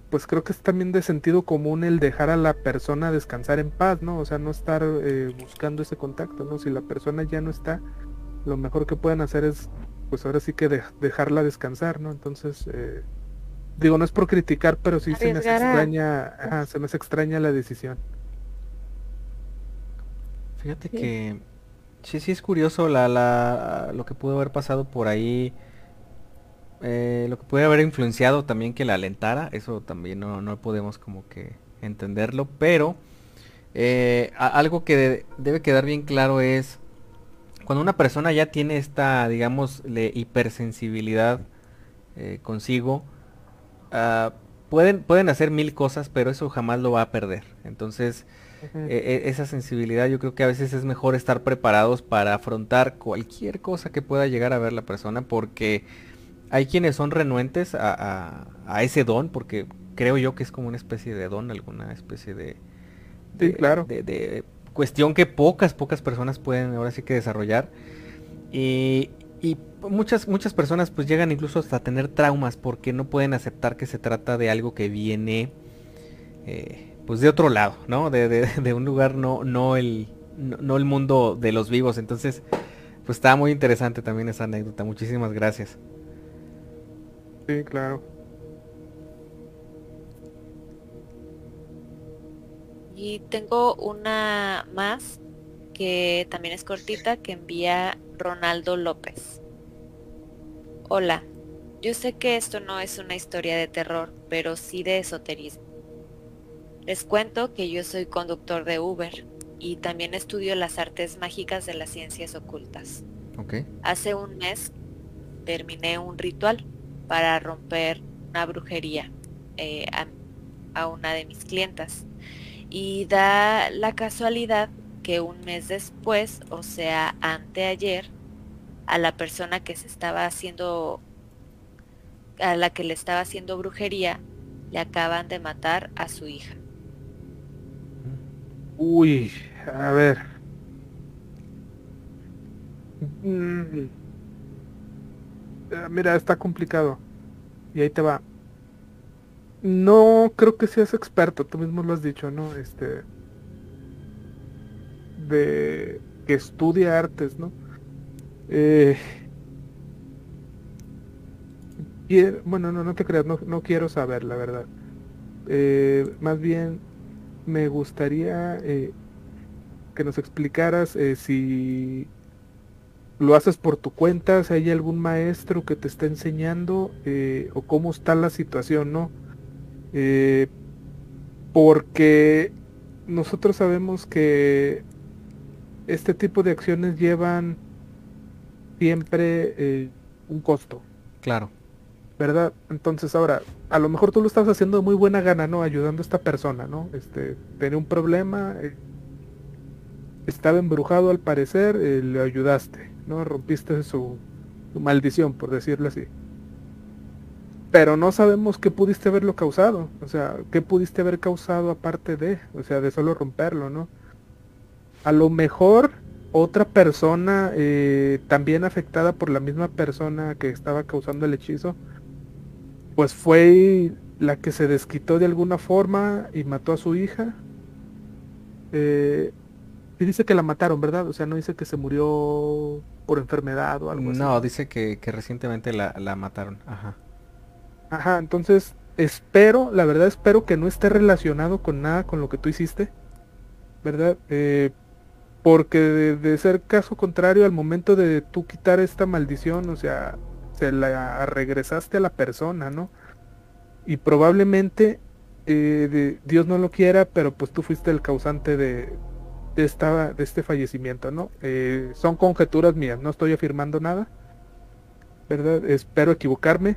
[SPEAKER 3] pues creo que es también de sentido común el dejar a la persona descansar en paz, ¿no? O sea, no estar eh, buscando ese contacto, ¿no? Si la persona ya no está, lo mejor que pueden hacer es, pues ahora sí que dejarla descansar, ¿no? Entonces, eh, digo, no es por criticar, pero sí se me hace extraña, se me hace extraña la decisión.
[SPEAKER 2] Fíjate que sí, sí es curioso la, la, lo que pudo haber pasado por ahí eh, lo que puede haber influenciado también que la alentara, eso también no, podemos como que entenderlo, pero eh, algo que debe quedar bien claro es cuando una persona ya tiene esta, digamos, hipersensibilidad eh, consigo, ah, pueden, pueden hacer mil cosas, pero eso jamás lo va a perder. Entonces, e, e, esa sensibilidad yo creo que a veces es mejor estar preparados para afrontar cualquier cosa que pueda llegar a ver la persona, porque hay quienes son renuentes a, ese don, porque creo yo que es como una especie de don, alguna especie de,
[SPEAKER 3] claro.
[SPEAKER 2] de, cuestión que pocas, pocas personas pueden ahora sí que desarrollar. Y, muchas, muchas personas pues llegan incluso hasta tener traumas porque no pueden aceptar que se trata de algo que viene eh, pues de otro lado, ¿no? De, un lugar no, no, el, no el mundo de los vivos. Entonces, pues está muy interesante también esa anécdota. Muchísimas gracias.
[SPEAKER 3] Sí, claro.
[SPEAKER 5] Y tengo una más que también es cortita que envía Ronaldo López. Hola, yo sé que esto no es una historia de terror, pero sí de esoterismo. Les cuento que yo soy conductor de Uber y también estudio las artes mágicas de las ciencias ocultas. Hace un mes terminé un ritual para romper una brujería eh, a, una de mis clientas. Y da la casualidad que un mes después, o sea, anteayer, a la persona que se estaba haciendo, a la que le estaba haciendo brujería, le acaban de matar a su hija.
[SPEAKER 3] Uy, a ver. Mm. Eh, mira, está complicado. Y ahí te va. No creo que seas experto, tú mismo lo has dicho, ¿no? Este. De que estudia artes, ¿no? Eh, bueno, no, no te creas, no, no quiero saber, la verdad. Eh, más bien, me gustaría eh, que nos explicaras eh, si lo haces por tu cuenta, si hay algún maestro que te está enseñando eh, o cómo está la situación, ¿no? porque nosotros sabemos que este tipo de acciones llevan siempre un costo.
[SPEAKER 2] Claro.
[SPEAKER 3] ¿verdad? Entonces ahora, a lo mejor tú lo estás haciendo de muy buena gana, ¿no? Ayudando a esta persona, ¿no? Este, tenía un problema, eh, estaba embrujado al parecer, eh, le ayudaste, ¿no? Rompiste su, maldición, por decirlo así. Pero no sabemos qué pudiste haberlo causado, o sea, qué pudiste haber causado aparte de, o sea, de solo romperlo, ¿no? A lo mejor otra persona eh, también afectada por la misma persona que estaba causando el hechizo, pues fue la que se desquitó de alguna forma y mató a su hija. Eh, y dice que la mataron, ¿verdad? O sea, no dice que se murió por enfermedad o algo
[SPEAKER 2] así. No, dice que, recientemente la, mataron. Ajá.
[SPEAKER 3] Ajá, entonces espero, la verdad espero que no esté relacionado con nada con lo que tú hiciste. ¿Verdad? Eh, porque de, de, ser caso contrario, al momento de tú quitar esta maldición, o sea, se la regresaste a la persona, ¿no? Y probablemente eh, Dios no lo quiera, pero pues tú fuiste el causante de, esta, de este fallecimiento, ¿no? Eh, son conjeturas mías, no estoy afirmando nada, ¿verdad? Espero equivocarme,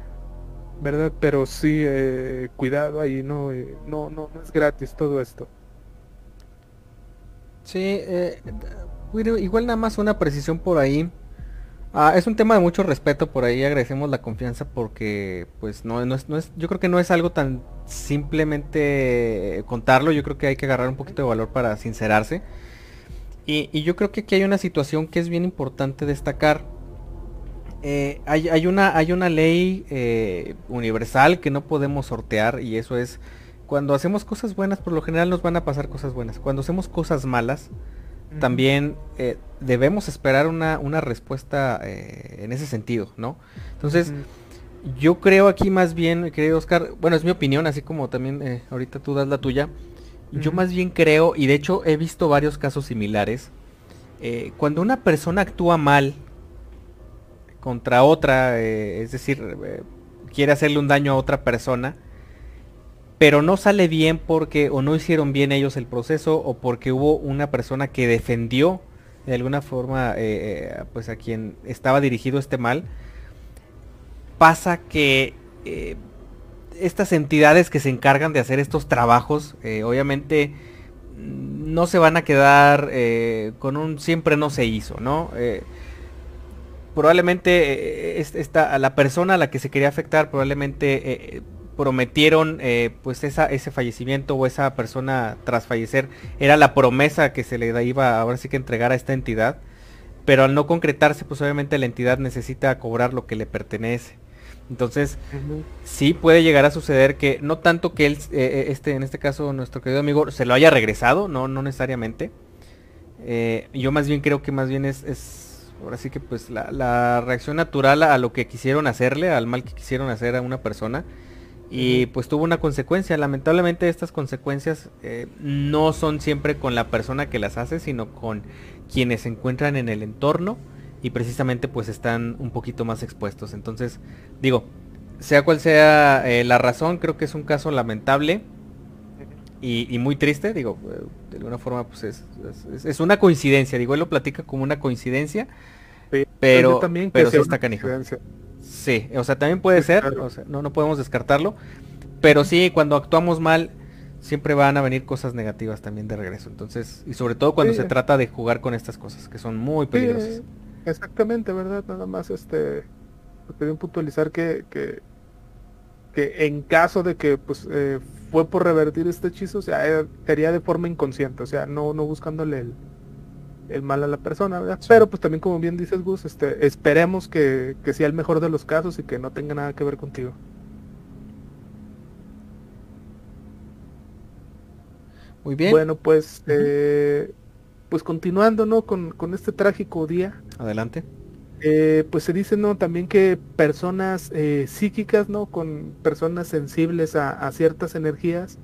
[SPEAKER 3] ¿verdad? Pero sí, eh, cuidado ahí, no, no, no, no es gratis todo esto.
[SPEAKER 2] Sí, igual nada más una precisión por ahí. Ah, es un tema de mucho respeto, por ahí agradecemos la confianza porque pues no, es, no es, yo creo que no es algo tan simplemente contarlo, yo creo que hay que agarrar un poquito de valor para sincerarse. Y, yo creo que aquí hay una situación que es bien importante destacar. Eh, hay, una, hay una ley eh, universal que no podemos sortear y eso es cuando hacemos cosas buenas por lo general nos van a pasar cosas buenas. Cuando hacemos cosas malas también eh, debemos esperar una, respuesta eh, en ese sentido, ¿no? Entonces, yo creo aquí más bien, querido Oscar, bueno, es mi opinión, así como también eh, ahorita tú das la tuya, yo más bien creo, y de hecho he visto varios casos similares, cuando una persona actúa mal contra otra, es decir, quiere hacerle un daño a otra persona, pero no sale bien porque o no hicieron bien ellos el proceso o porque hubo una persona que defendió de alguna forma eh, eh, pues a quien estaba dirigido este mal. Pasa que eh, estas entidades que se encargan de hacer estos trabajos obviamente no se van a quedar con un siempre no se hizo no probablemente esta, la persona a la que se quería afectar probablemente prometieron eh, pues esa, ese fallecimiento o esa persona tras fallecer era la promesa que se le iba ahora sí que entregar a esta entidad pero al no concretarse pues obviamente la entidad necesita cobrar lo que le pertenece. Entonces sí puede llegar a suceder que no tanto que él eh, eh, este en este caso nuestro querido amigo se lo haya regresado no no necesariamente. Yo más bien creo que más bien es, es ahora sí que pues la, la reacción natural a lo que quisieron hacerle al mal que quisieron hacer a una persona y pues tuvo una consecuencia. Lamentablemente estas consecuencias eh, no son siempre con la persona que las hace, sino con quienes se encuentran en el entorno y precisamente pues están un poquito más expuestos. Entonces, digo, sea cual sea eh, la razón, creo que es un caso lamentable y, muy triste, digo, eh, de alguna forma pues es, es, una coincidencia, digo, él lo platica como una coincidencia, pero, también pero sí está canijo. Sí, o sea, también puede ser, o sea, no, no podemos descartarlo, pero sí, cuando actuamos mal, siempre van a venir cosas negativas también de regreso. Entonces, y sobre todo cuando se trata de jugar con estas cosas, que son muy peligrosas.
[SPEAKER 3] exactamente, ¿verdad? Nada más este quería puntualizar que, que, que en caso de que pues eh, fue por revertir este hechizo, o sea, eh, sería de forma inconsciente, o sea, no, no buscándole el, el mal a la persona, ¿verdad? Pero pues también como bien dices Gus, este, esperemos que, sea el mejor de los casos y que no tenga nada que ver contigo.
[SPEAKER 2] Muy bien.
[SPEAKER 3] Bueno, pues, eh, pues continuando, ¿no? Con, este trágico día.
[SPEAKER 2] Adelante.
[SPEAKER 3] Eh, pues se dice, ¿no? También que personas eh, psíquicas, ¿no? Con personas sensibles a, a ciertas energías,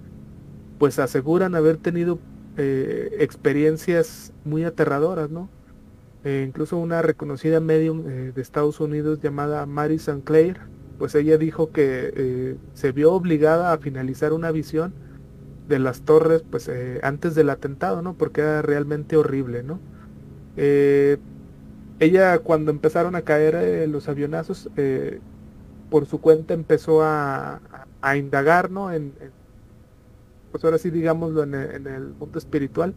[SPEAKER 3] pues aseguran haber tenido eh, experiencias muy aterradoras, ¿no? Eh, incluso una reconocida medium eh, de Estados Unidos llamada Mary St. Clair, pues ella dijo que se vio obligada a finalizar una visión de las torres pues antes del atentado, ¿no? Porque era realmente horrible, ¿no? ella cuando empezaron a caer los avionazos, por su cuenta empezó a, indagar, ¿no? En, pues ahora sí digámoslo en el, mundo espiritual,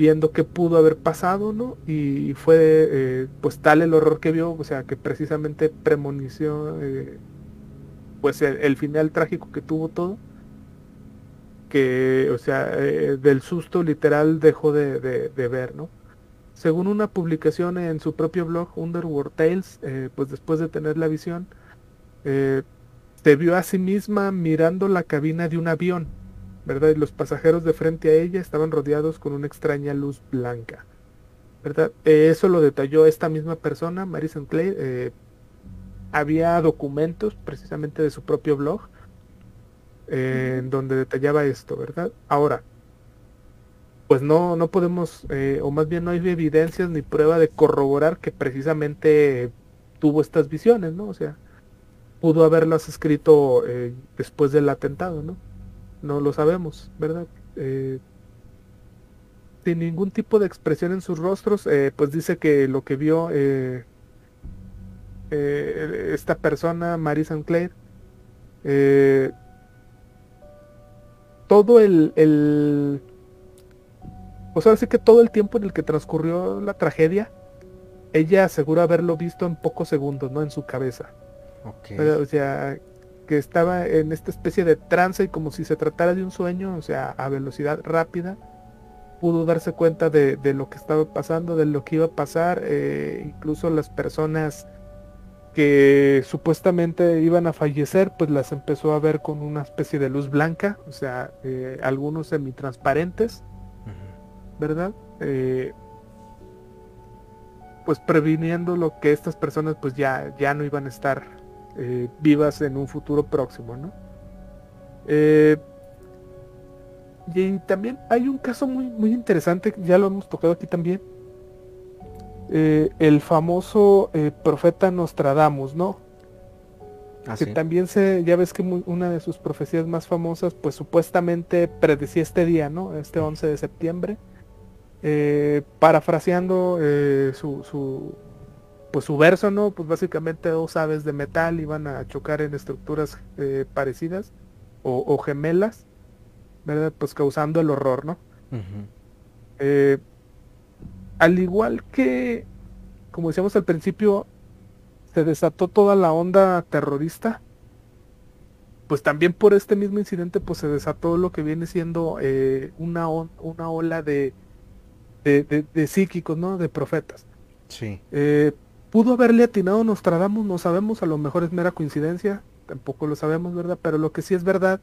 [SPEAKER 3] viendo qué pudo haber pasado, ¿no? Y fue eh, pues tal el horror que vio, o sea, que precisamente premonició eh, pues el, final trágico que tuvo todo, que, o sea, eh, del susto literal dejó de, de, ver, ¿no? Según una publicación en su propio blog, Underworld Tales, pues después de tener la visión, se vio a sí misma mirando la cabina de un avión, ¿verdad? Y los pasajeros de frente a ella estaban rodeados con una extraña luz blanca, ¿verdad? Eh, eso lo detalló esta misma persona, Mary Clay. Eh, había documentos precisamente de su propio blog eh, en donde detallaba esto, ¿verdad? Ahora, pues no, no podemos, o más bien no hay evidencias ni prueba de corroborar que precisamente tuvo estas visiones, ¿no? O sea, pudo haberlas escrito después del atentado, ¿no? No lo sabemos, ¿verdad? Eh, sin ningún tipo de expresión en sus rostros, eh, pues dice que lo que vio eh, esta persona, Marie Clair, todo el, el, pues ahora sí que todo el tiempo en el que transcurrió la tragedia, ella asegura haberlo visto en pocos segundos, ¿no? En su cabeza. O sea, que estaba en esta especie de trance y como si se tratara de un sueño, o sea, a velocidad rápida, pudo darse cuenta de, lo que estaba pasando, de lo que iba a pasar, eh, incluso las personas que supuestamente iban a fallecer, pues las empezó a ver con una especie de luz blanca, o sea, eh, algunos semitransparentes, ¿verdad? Eh, pues previniendo lo que estas personas pues ya, ya no iban a estar eh, vivas en un futuro próximo, ¿no? Eh, y también hay un caso muy, muy interesante, ya lo hemos tocado aquí también. Eh, el famoso profeta Nostradamus, ¿no? Ah, que también se, ya ves que una de sus profecías más famosas, pues supuestamente predecía este día, ¿no? Este 11 de septiembre. parafraseando su, pues su verso, ¿no? Pues básicamente dos aves de metal iban a chocar en estructuras eh, parecidas o, gemelas, ¿verdad? Pues causando el horror, ¿no? Eh, al igual que, como decíamos al principio, se desató toda la onda terrorista, pues también por este mismo incidente, pues se desató lo que viene siendo eh, una, una ola de, de, psíquicos, ¿no? De profetas.
[SPEAKER 2] Sí.
[SPEAKER 3] Pudo haberle atinado Nostradamus, no sabemos, a lo mejor es mera coincidencia, tampoco lo sabemos, ¿verdad? Pero lo que sí es verdad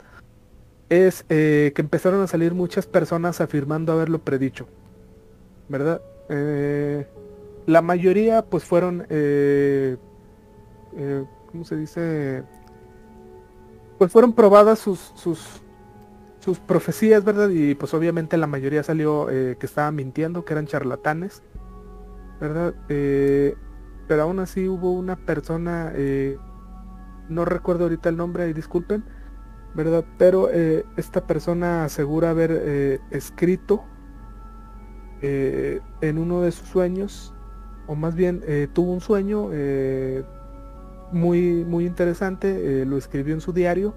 [SPEAKER 3] es eh, que empezaron a salir muchas personas afirmando haberlo predicho, ¿verdad? Eh, la mayoría pues fueron, eh, ¿cómo se dice? Pues fueron probadas sus, sus, sus profecías, ¿verdad? Y pues obviamente la mayoría salió que estaban mintiendo, que eran charlatanes, ¿verdad? Pero aún así hubo una persona, eh, no recuerdo ahorita el nombre, y disculpen, ¿verdad? Pero eh, esta persona asegura haber eh, escrito en uno de sus sueños, o más bien tuvo un sueño muy, muy interesante, lo escribió en su diario,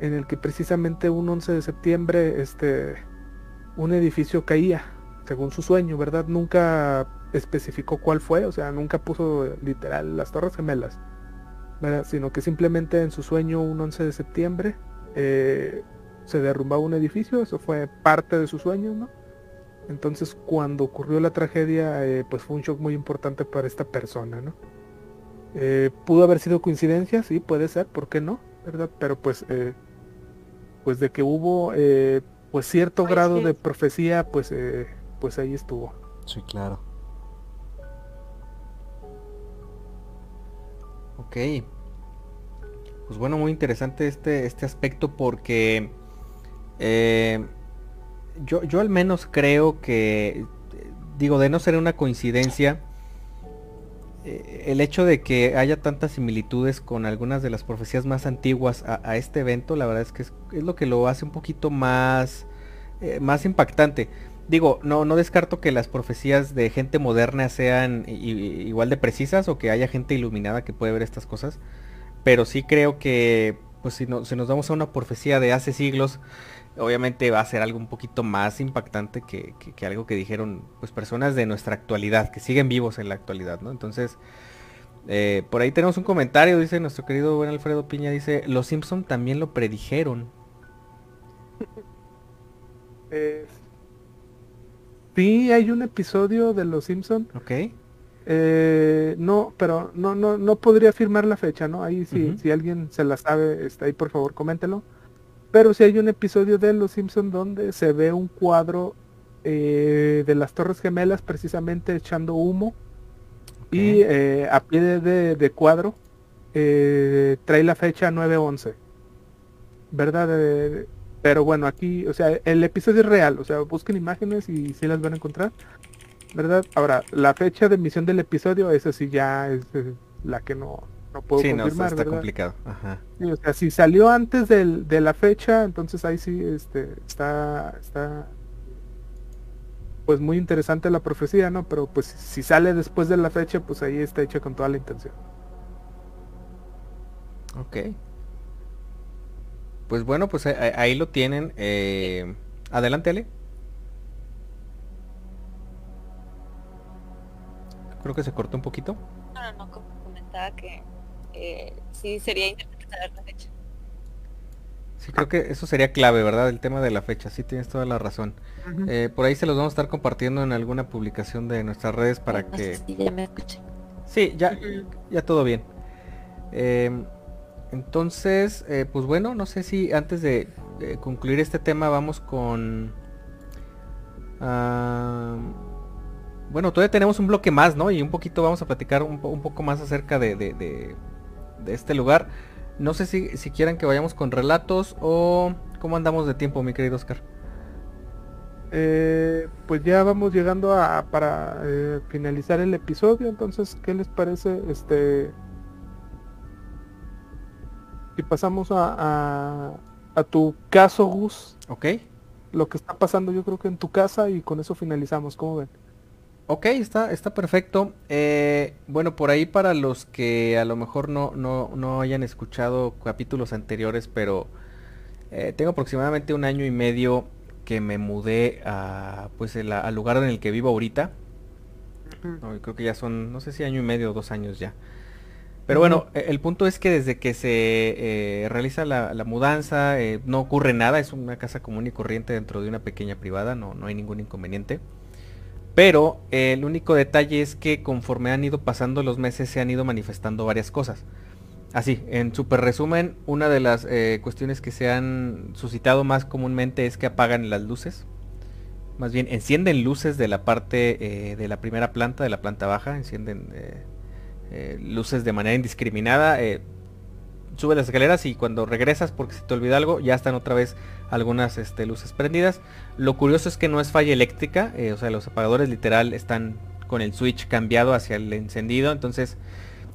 [SPEAKER 3] en el que precisamente un 11 de septiembre este, un edificio caía, según su sueño, ¿verdad? Nunca especificó cuál fue, o sea, nunca puso literal las Torres Gemelas, sino que simplemente en su sueño un 11 de septiembre eh, se derrumbaba un edificio, eso fue parte de su sueño, ¿no? Entonces cuando ocurrió la tragedia, eh, pues fue un shock muy importante para esta persona, ¿no? Eh, pudo haber sido coincidencia, sí, puede ser, ¿por qué no? ¿Verdad? Pero pues, pues de que hubo pues cierto pues grado de profecía, pues, pues ahí estuvo.
[SPEAKER 2] Sí, claro. Ok. Pues bueno, muy interesante este, este aspecto porque Eh, yo, yo al menos creo que, digo, de no ser una coincidencia, eh, el hecho de que haya tantas similitudes con algunas de las profecías más antiguas a, este evento, la verdad es que es, lo que lo hace un poquito más, eh, más impactante. Digo, no, no descarto que las profecías de gente moderna sean igual de precisas o que haya gente iluminada que puede ver estas cosas, pero sí creo que, pues si, no, si nos damos a una profecía de hace siglos, obviamente va a ser algo un poquito más impactante que, algo que dijeron pues personas de nuestra actualidad, que siguen vivos en la actualidad, ¿no? Entonces, eh, por ahí tenemos un comentario, dice nuestro querido buen Alfredo Piña, dice, los Simpson también lo predijeron.
[SPEAKER 3] sí, hay un episodio de los Simpson.
[SPEAKER 2] Ok.
[SPEAKER 3] Eh, no, pero no, no, no podría afirmar la fecha, ¿no? Ahí sí, si alguien se la sabe, está ahí por favor, coméntelo. Pero si hay un episodio de Los Simpson donde se ve un cuadro eh, de las Torres Gemelas precisamente echando humo. Y eh, a pie de, cuadro eh, trae la fecha 9-11. ¿Verdad? Pero bueno, aquí, o sea, el episodio es real. O sea, busquen imágenes y si las van a encontrar. ¿Verdad? Ahora, la fecha de emisión del episodio, esa sí ya es la que no, no puedo sí, confirmar,
[SPEAKER 2] no, está complicado. Ajá.
[SPEAKER 3] o sea, si salió antes del, de la fecha, entonces ahí sí este, está, está pues muy interesante la profecía, ¿no? Pero pues si sale después de la fecha, pues ahí está hecha con toda la intención.
[SPEAKER 2] Ok. Pues bueno, pues ahí, lo tienen. Eh, adelante, Ale. Creo que se cortó un poquito.
[SPEAKER 5] No, no, no, comentaba que eh, sí sería interesante saber la fecha.
[SPEAKER 2] Sí, creo que eso sería clave, ¿verdad? El tema de la fecha, sí tienes toda la razón. Eh, por ahí se los vamos a estar compartiendo en alguna publicación de nuestras redes para que...
[SPEAKER 5] Sí, ya me escuché.
[SPEAKER 2] Sí, ya, ya todo bien. Em, entonces, eh, pues bueno, no sé si antes de, concluir este tema vamos con... bueno, todavía tenemos un bloque más, ¿no? Y un poquito vamos a platicar un, poco más acerca de, de este lugar. No sé si, si quieran que vayamos con relatos o cómo andamos de tiempo, mi querido Oscar.
[SPEAKER 3] Eh, pues ya vamos llegando a para eh, finalizar el episodio, entonces, ¿qué les parece? Este, si pasamos a, a, tu caso, Gus.
[SPEAKER 2] Ok.
[SPEAKER 3] Lo que está pasando, yo creo que en tu casa y con eso finalizamos. ¿Cómo ven?
[SPEAKER 2] Ok, está, está perfecto. Eh, bueno, por ahí para los que a lo mejor no, no, hayan escuchado capítulos anteriores, pero eh, tengo aproximadamente un año y medio que me mudé a, pues al lugar en el que vivo ahorita. creo que ya son, no sé si año y medio o dos años ya. Pero bueno, e, el punto es que desde que se eh, realiza la, mudanza no ocurre nada, es una casa común y corriente dentro de una pequeña privada, no, no hay ningún inconveniente. Pero el único detalle es que conforme han ido pasando los meses se han ido manifestando varias cosas. Así, en super resumen, una de las eh, cuestiones que se han suscitado más comúnmente es que apagan las luces. Más bien, encienden luces de la parte eh, de la primera planta, de la planta baja, encienden eh, luces de manera indiscriminada sube las escaleras y cuando regresas porque se te olvida algo, ya están otra vez algunas este, luces prendidas. Lo curioso es que no es falla eléctrica, eh, o sea, los apagadores literal están con el switch cambiado hacia el encendido, entonces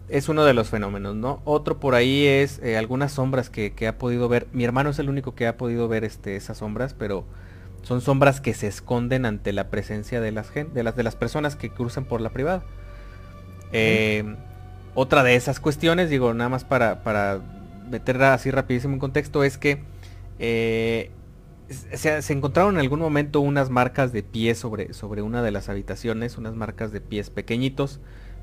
[SPEAKER 2] es uno de los fenómenos, ¿no? Otro por ahí es eh, algunas sombras que, ha podido ver. Mi hermano es el único que ha podido ver este, esas sombras, pero son sombras que se esconden ante la presencia de las, de las, de las personas que cruzan por la privada. Eh, otra de esas cuestiones, digo, nada más para, para meterla así rapidísimo en contexto, es que eh, se, encontraron en algún momento unas marcas de pies sobre, sobre una de las habitaciones, unas marcas de pies pequeñitos,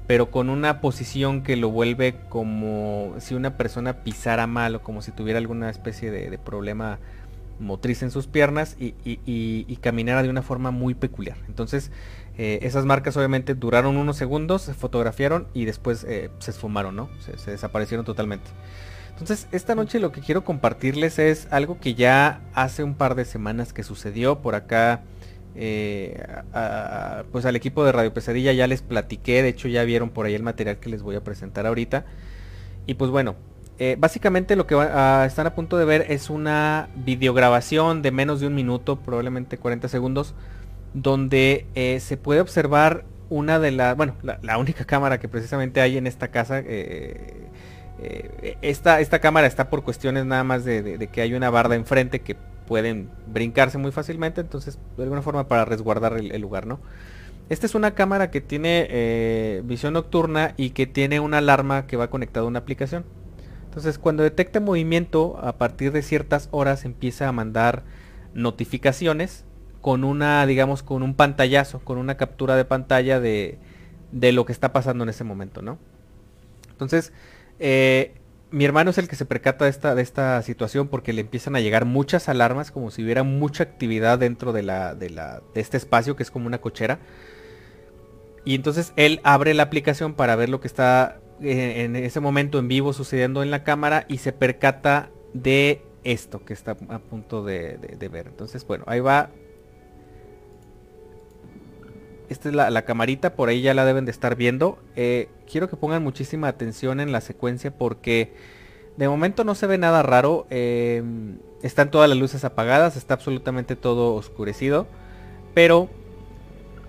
[SPEAKER 2] pero con una posición que lo vuelve como si una persona pisara mal o como si tuviera alguna especie de, problema motriz en sus piernas y, y, caminara de una forma muy peculiar. Entonces, eh, esas marcas obviamente duraron unos segundos, se fotografiaron y después eh, se esfumaron, ¿no? Se, desaparecieron totalmente. Entonces, esta noche lo que quiero compartirles es algo que ya hace un par de semanas que sucedió por acá. Eh, pues al equipo de Radio Pesadilla ya les platiqué, de hecho ya vieron por ahí el material que les voy a presentar ahorita. Y pues bueno, básicamente lo que ah, están a punto de ver es una videograbación de menos de un minuto, probablemente 40 segundos, donde eh, se puede observar una de las, bueno, la, única cámara que precisamente hay en esta casa. Eh, esta, esta, cámara está por cuestiones nada más de, que hay una barda enfrente que pueden brincarse muy fácilmente, entonces de alguna forma para resguardar el lugar, ¿no? Esta es una cámara que tiene eh, visión nocturna y que tiene una alarma que va conectada a una aplicación. Entonces cuando detecta movimiento a partir de ciertas horas empieza a mandar notificaciones con una, digamos, con un pantallazo, con una captura de pantalla de, de lo que está pasando en ese momento, ¿no? Entonces, eh, mi hermano es el que se percata de esta, de esta situación porque le empiezan a llegar muchas alarmas, como si hubiera mucha actividad dentro de, la, de, la, de este espacio que es como una cochera. Y entonces él abre la aplicación para ver lo que está eh, en ese momento en vivo sucediendo en la cámara y se percata de esto que está a punto de, ver. Entonces, bueno, ahí va. Esta es la, camarita, por ahí ya la deben de estar viendo. Eh, quiero que pongan muchísima atención en la secuencia porque de momento no se ve nada raro. Eh, están todas las luces apagadas, está absolutamente todo oscurecido. Pero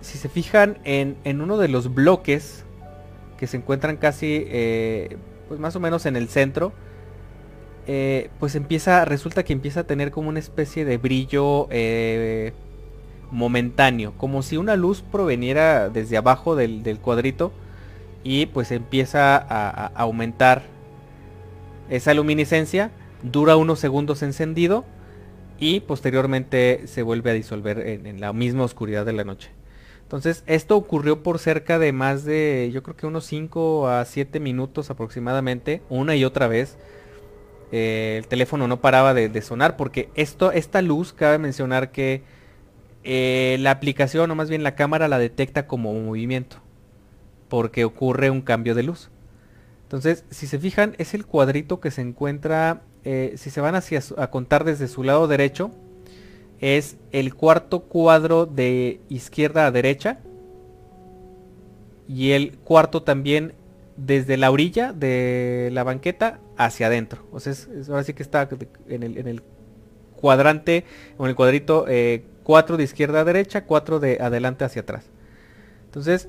[SPEAKER 2] si se fijan en, uno de los bloques que se encuentran casi, eh, pues más o menos en el centro, pues empieza, resulta que empieza a tener como una especie de brillo momentáneo, como si una luz proveniera desde abajo del, cuadrito y pues empieza a, aumentar esa luminiscencia, dura unos segundos encendido y posteriormente se vuelve a disolver en la misma oscuridad de la noche. Entonces, esto ocurrió por cerca de más de, yo creo que unos 5 a 7 minutos aproximadamente, una y otra vez. Eh, el teléfono no paraba de, sonar porque esto, esta luz, cabe mencionar que eh, la aplicación o más bien la cámara la detecta como movimiento. Porque ocurre un cambio de luz. Entonces, si se fijan, es el cuadrito que se encuentra, eh, si se van hacia, a contar desde su lado derecho, es el cuarto cuadro de izquierda a derecha y el cuarto también desde la orilla de la banqueta hacia adentro. O sea, ahora sí que está en el, cuadrante o en el cuadrito 4 eh, de izquierda a derecha, 4 de adelante hacia atrás. Entonces,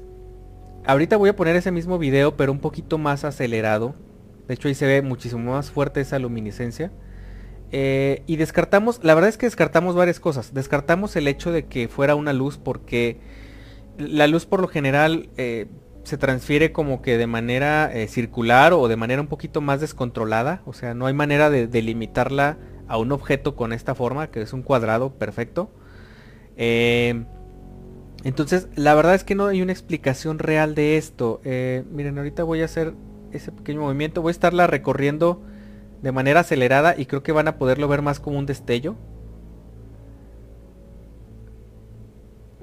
[SPEAKER 2] ahorita voy a poner ese mismo video, pero un poquito más acelerado. De hecho, ahí se ve muchísimo más fuerte esa luminiscencia. Eh, y descartamos, la verdad es que descartamos varias cosas. Descartamos el hecho de que fuera una luz porque la luz por lo general eh, se transfiere como que de manera eh, circular o de manera un poquito más descontrolada. O sea, no hay manera de delimitarla a un objeto con esta forma, que es un cuadrado perfecto. Entonces, la verdad es que no hay una explicación real de esto. miren, ahorita voy a hacer ese pequeño movimiento. Voy a estarla recorriendo de manera acelerada y creo que van a poderlo ver más como un destello.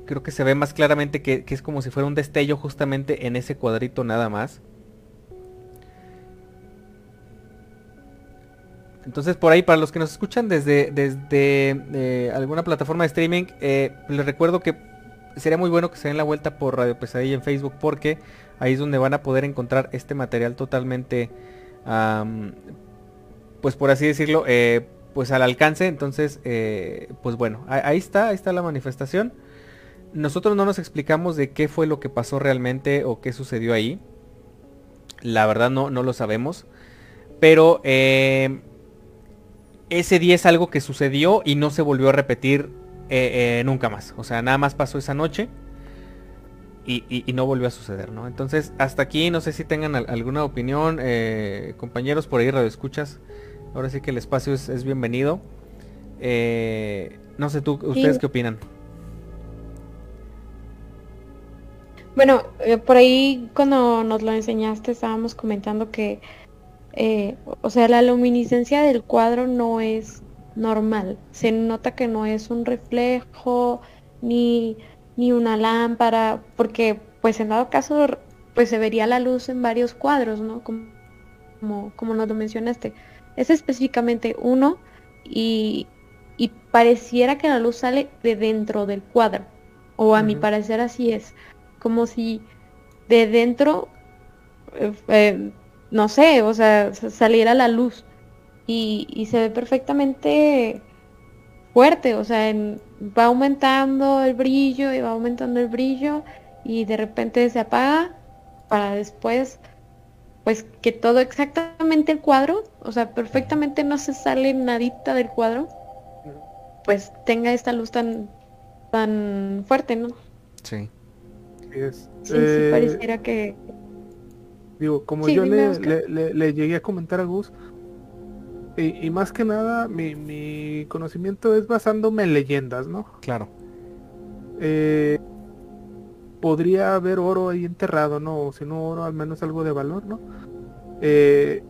[SPEAKER 2] Creo que se ve más claramente que, es como si fuera un destello justamente en ese cuadrito nada más. Entonces por ahí, para los que nos escuchan desde, desde eh, alguna plataforma de streaming, eh, les recuerdo que sería muy bueno que se den la vuelta por Radio Pesadilla en Facebook porque ahí es donde van a poder encontrar este material totalmente pues por así decirlo, eh, pues al alcance. Entonces, pues bueno, ahí está, ahí está la manifestación. Nosotros no nos explicamos de qué fue lo que pasó realmente o qué sucedió ahí. La verdad no, no lo sabemos. Pero ese día es algo que sucedió y no se volvió a repetir nunca más. O sea, nada más pasó esa noche. Y, no volvió a suceder, ¿no? Entonces, hasta aquí, no sé si tengan alguna opinión, compañeros por ahí, radio escuchas, Ahora sí que el espacio es, bienvenido. Eh, no sé tú, ¿ustedes qué opinan?
[SPEAKER 4] Bueno, eh, por ahí cuando nos lo enseñaste estábamos comentando que, eh, o sea, la luminiscencia del cuadro no es normal. Se nota que no es un reflejo ni, ni una lámpara, porque pues en dado caso pues se vería la luz en varios cuadros, ¿no? Como, como, como nos lo mencionaste es específicamente uno y, pareciera que la luz sale de dentro del cuadro. O a mi parecer así es. Como si de dentro, eh, eh, no sé, o sea, salir a la luz. Y, se ve perfectamente fuerte, o sea, va aumentando el brillo y va aumentando el brillo y de repente se apaga para después pues que todo exactamente el cuadro, o sea, perfectamente no se sale nadita del cuadro, pues tenga esta luz tan tan fuerte, ¿no?
[SPEAKER 2] Sí.
[SPEAKER 3] Sí,
[SPEAKER 4] sí eh, pareciera que
[SPEAKER 3] Digo, como yo le, llegué a comentar a Gus, y, más que nada mi, conocimiento es basándome en leyendas, ¿no?
[SPEAKER 2] Claro.
[SPEAKER 3] Eh, podría haber oro ahí enterrado, ¿no? O si no oro, al menos algo de valor, ¿no? Eh,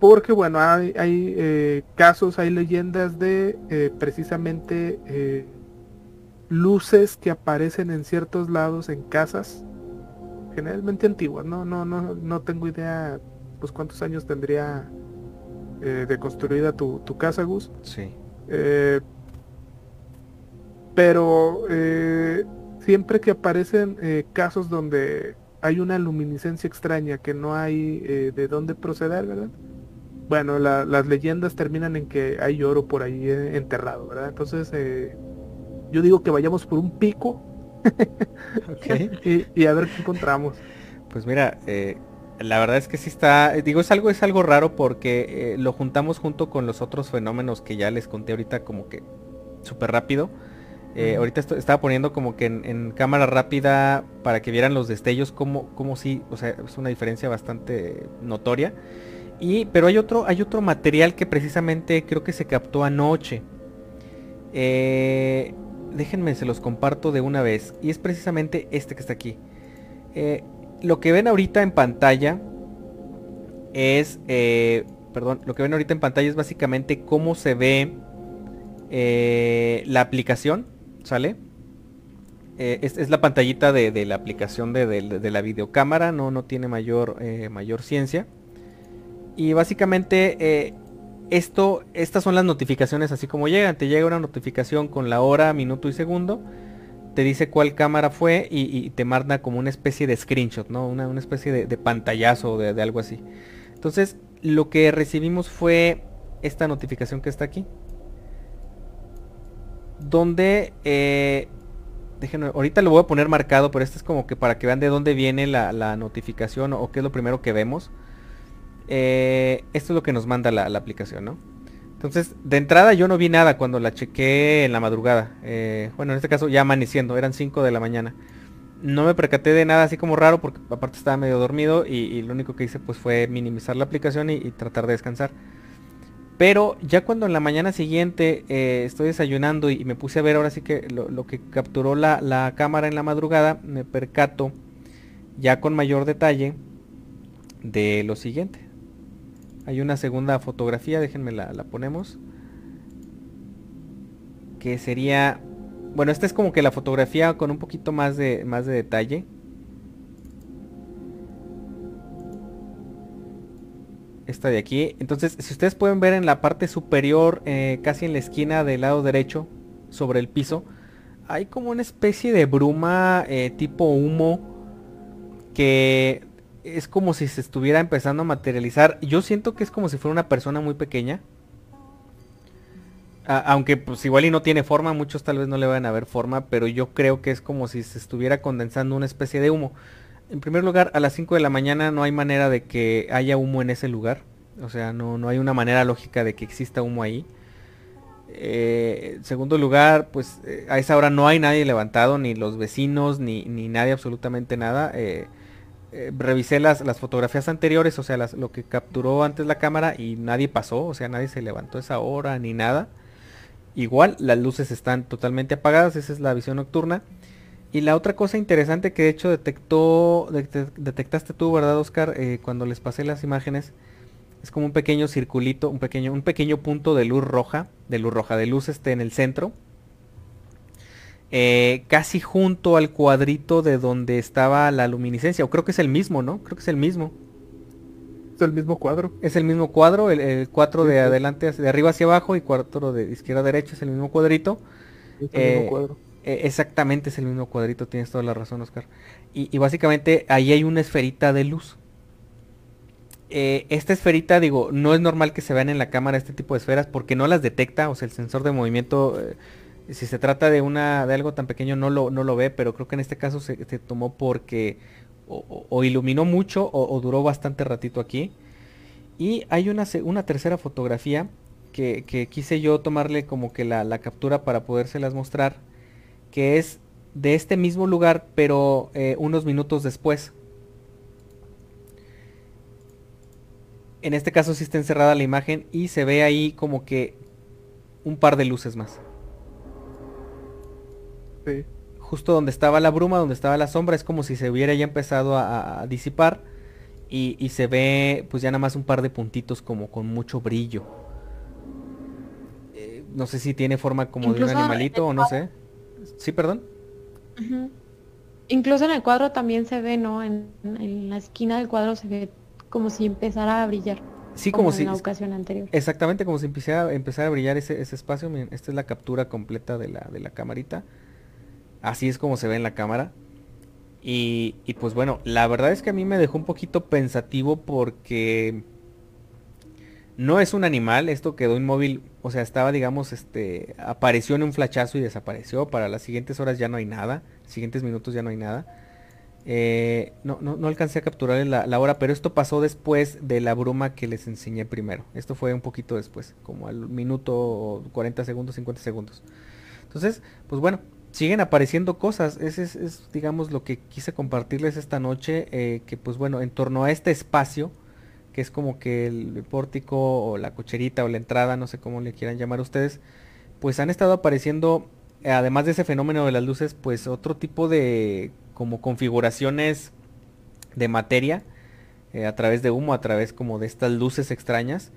[SPEAKER 3] porque bueno, hay, hay eh, casos, hay leyendas de precisamente luces que aparecen en ciertos lados en casas generalmente antiguas, no, no, no, no tengo idea pues cuántos años tendría eh, de construida tu, casa, Gus.
[SPEAKER 2] Sí.
[SPEAKER 3] Eh, pero eh, siempre que aparecen casos donde hay una luminiscencia extraña que no hay de dónde proceder, ¿verdad? Bueno, las leyendas terminan en que hay oro por ahí enterrado, ¿verdad? Entonces, yo digo que vayamos por un pico y, a ver qué encontramos.
[SPEAKER 2] Pues mira, eh, la verdad es que sí está, digo, es algo, es algo raro porque eh, lo juntamos junto con los otros fenómenos que ya les conté ahorita como que súper rápido. Eh, ahorita estaba poniendo como que en, cámara rápida para que vieran los destellos como, como sí, o sea, es una diferencia bastante notoria. Y, pero hay otro, hay otro material que precisamente creo que se captó anoche. Eh, déjenme, se los comparto de una vez. Y es precisamente este que está aquí. Eh, lo que ven ahorita en pantalla es, eh, perdón, lo que ven ahorita en pantalla es básicamente cómo se ve eh, la aplicación, ¿sale? Es, la pantallita de, la aplicación de, de, la videocámara, no, no tiene mayor, mayor ciencia. Y básicamente estas son las notificaciones así como llegan. Te llega una notificación con la hora, minuto y segundo. Te dice cuál cámara fue y, te manda como una especie de screenshot, ¿no? Una, especie de, pantallazo de, de algo así. Entonces, lo que recibimos fue esta notificación que está aquí. Donde, eh, déjenme, ahorita lo voy a poner marcado, pero este es como que para que vean de dónde viene la notificación o qué es lo primero que vemos. Eh, esto es lo que nos manda la, aplicación, ¿no? Entonces, de entrada yo no vi nada cuando la chequé en la madrugada. Eh, bueno, en este caso ya amaneciendo, eran 5 de la mañana. No me percaté de nada así como raro porque aparte estaba medio dormido y, lo único que hice pues fue minimizar la aplicación y, tratar de descansar. Pero ya cuando en la mañana siguiente eh, estoy desayunando y, me puse a ver ahora sí que lo, que capturó la, la cámara en la madrugada, me percato ya con mayor detalle de lo siguiente. Hay una segunda fotografía, déjenme la, ponemos. Que sería... Bueno, esta es como que la fotografía con un poquito más de, más de detalle. Esta de aquí. Entonces, si ustedes pueden ver en la parte superior, eh, casi en la esquina del lado derecho, sobre el piso, hay como una especie de bruma eh, tipo humo que es como si se estuviera empezando a materializar. Yo siento que es como si fuera una persona muy pequeña. aunque pues igual y no tiene forma, muchos tal vez no le van a ver forma, pero yo creo que es como si se estuviera condensando una especie de humo. En primer lugar, a las 5 de la mañana no hay manera de que haya humo en ese lugar. O sea, no, no hay una manera lógica de que exista humo ahí. Eh, en segundo lugar, pues eh, a esa hora no hay nadie levantado, ni los vecinos, ni, ni nadie, absolutamente nada. Eh, eh, revisé las, las, fotografías anteriores, o sea, lo que capturó antes la cámara y nadie pasó, o sea, nadie se levantó esa hora ni nada. Igual, las luces están totalmente apagadas, esa es la visión nocturna. Y la otra cosa interesante que de hecho detectó, detectaste tú, ¿verdad, Oscar? Eh, cuando les pasé las imágenes, es como un pequeño circulito, un pequeño, un pequeño punto de luz roja, de luz roja, de luz este en el centro eh, casi junto al cuadrito de donde estaba la luminiscencia. O creo que es el mismo, ¿no? Creo que es el mismo.
[SPEAKER 3] Es el mismo cuadro.
[SPEAKER 2] Es el mismo cuadro, el, 4 de adelante, de arriba hacia abajo y 4 de izquierda a derecha es el mismo cuadrito.
[SPEAKER 3] Es el mismo eh, cuadro.
[SPEAKER 2] Eh, exactamente es el mismo cuadrito, tienes toda la razón, Oscar. Y, básicamente ahí hay una esferita de luz. eh, esta esferita, digo, no es normal que se vean en la cámara este tipo de esferas porque no las detecta, o sea, el sensor de movimiento, eh, si se trata de una de algo tan pequeño no lo, no lo ve, pero creo que en este caso se, tomó porque o, iluminó mucho o, duró bastante ratito aquí. Y hay una, una tercera fotografía que, quise yo tomarle como que la, captura para podérselas mostrar, que es de este mismo lugar, pero eh, unos minutos después. En este caso sí está encerrada la imagen y se ve ahí como que un par de luces más. Justo donde estaba la bruma, donde estaba la sombra, es como si se hubiera ya empezado a, disipar. Y, se ve pues ya nada más un par de puntitos como con mucho brillo. Eh, no sé si tiene forma como de un animalito o no sé. Sí, perdón.
[SPEAKER 4] Incluso en el cuadro también se ve, ¿no? En, en, la esquina del cuadro se ve como si empezara a brillar.
[SPEAKER 2] Sí, como, si...
[SPEAKER 4] En la ocasión anterior.
[SPEAKER 2] Exactamente, como si empezara, a brillar ese, espacio. esta es la captura completa de la, de la camarita. Así es como se ve en la cámara. Y, y, pues bueno, la verdad es que a mí me dejó un poquito pensativo porque no es un animal, esto quedó inmóvil, o sea, estaba digamos, este, apareció en un flachazo y desapareció, para las siguientes horas ya no hay nada, siguientes minutos ya no hay nada. Eh, no, no, no, alcancé a capturar la, hora, pero esto pasó después de la bruma que les enseñé primero. Esto fue un poquito después, como al minuto 40 segundos, 50 segundos. Entonces, pues bueno, siguen apareciendo cosas. Ese es, digamos, lo que quise compartirles esta noche. Eh, que pues bueno, en torno a este espacio, que es como que el pórtico o la cocherita o la entrada, no sé cómo le quieran llamar ustedes, pues han estado apareciendo, además de ese fenómeno de las luces, pues otro tipo de como configuraciones de materia eh, a través de humo, a través como de estas luces extrañas,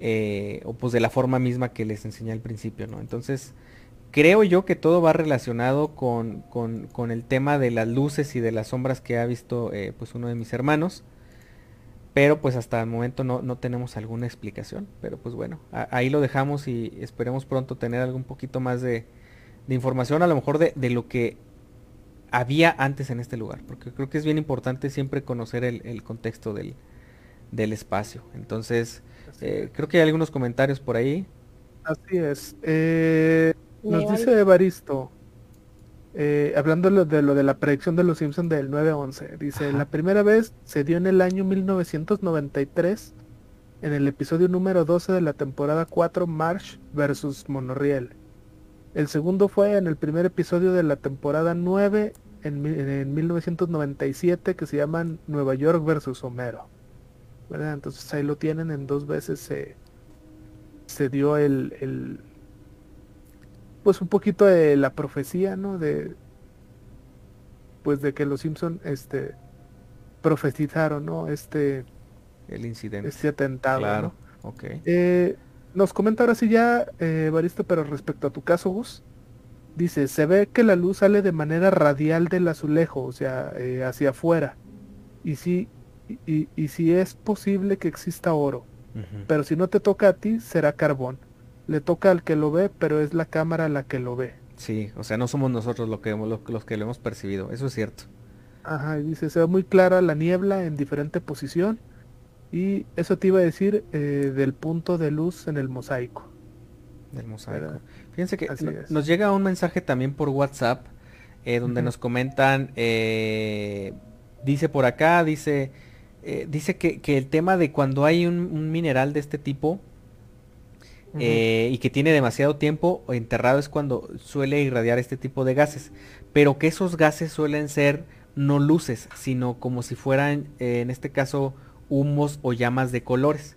[SPEAKER 2] eh, o pues de la forma misma que les enseñé al principio, ¿no? Entonces, creo yo que todo va relacionado con, con, el tema de las luces y de las sombras que ha visto eh, pues uno de mis hermanos. Pero pues hasta el momento no, no tenemos alguna explicación. Pero pues bueno, ahí lo dejamos y esperemos pronto tener algún poquito más de, de información, a lo mejor de, de, lo que había antes en este lugar, porque creo que es bien importante siempre conocer el, contexto del, espacio. Entonces, eh, creo que hay algunos comentarios por ahí.
[SPEAKER 3] Así es. Eh, nos dice Evaristo, eh, hablando de lo, de la predicción de los Simpsons del 9-11, dice, la primera vez se dio en el año 1993, en el episodio número 12 de la temporada 4, Marsh versus Monorriel. El segundo fue en el primer episodio de la temporada 9 en, 1997 que se llaman Nueva York versus Homero. Entonces ahí lo tienen, en dos veces se, se dio el, pues un poquito de la profecía, ¿no? De pues de que los Simpson este profetizaron, ¿no? Este
[SPEAKER 2] el incidente.
[SPEAKER 3] Este atentado.
[SPEAKER 2] Claro.
[SPEAKER 3] Eh, nos comenta ahora sí ya, eh, Baristo, pero respecto a tu caso, Gus, dice, se ve que la luz sale de manera radial del azulejo, o sea, eh, hacia afuera. Y si, y, y, si es posible que exista oro, pero si no te toca a ti, será carbón. Le toca al que lo ve, pero es la cámara la que lo ve.
[SPEAKER 2] Sí, o sea, no somos nosotros lo que, los que lo hemos percibido, eso es cierto.
[SPEAKER 3] Ajá, y dice, se ve muy clara la niebla en diferente posición y eso te iba a decir eh, del punto de luz en el mosaico.
[SPEAKER 2] Del mosaico. Fíjense que nos llega un mensaje también por WhatsApp eh, donde nos comentan, eh, dice por acá, dice, dice que, el tema de cuando hay un, mineral de este tipo y que tiene demasiado tiempo enterrado es cuando suele irradiar este tipo de gases, pero que esos gases suelen ser no luces, sino como si fueran, en este caso, humos o llamas de colores.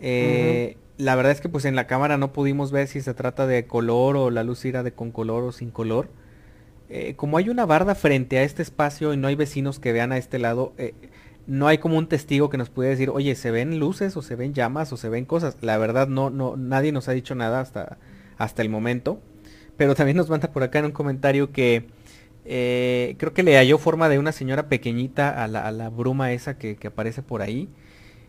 [SPEAKER 2] Eh, la verdad es que pues en la cámara no pudimos ver si se trata de color o la luz irá de con color o sin color. Eh, como hay una barda frente a este espacio y no hay vecinos que vean a este lado, eh, no hay como un testigo que nos pueda decir, oye, ¿se ven luces o se ven llamas o se ven cosas? La verdad no, no, nadie nos ha dicho nada hasta, hasta el momento. Pero también nos manda por acá en un comentario que eh, creo que le halló forma de una señora pequeñita a la, bruma esa que, aparece por ahí.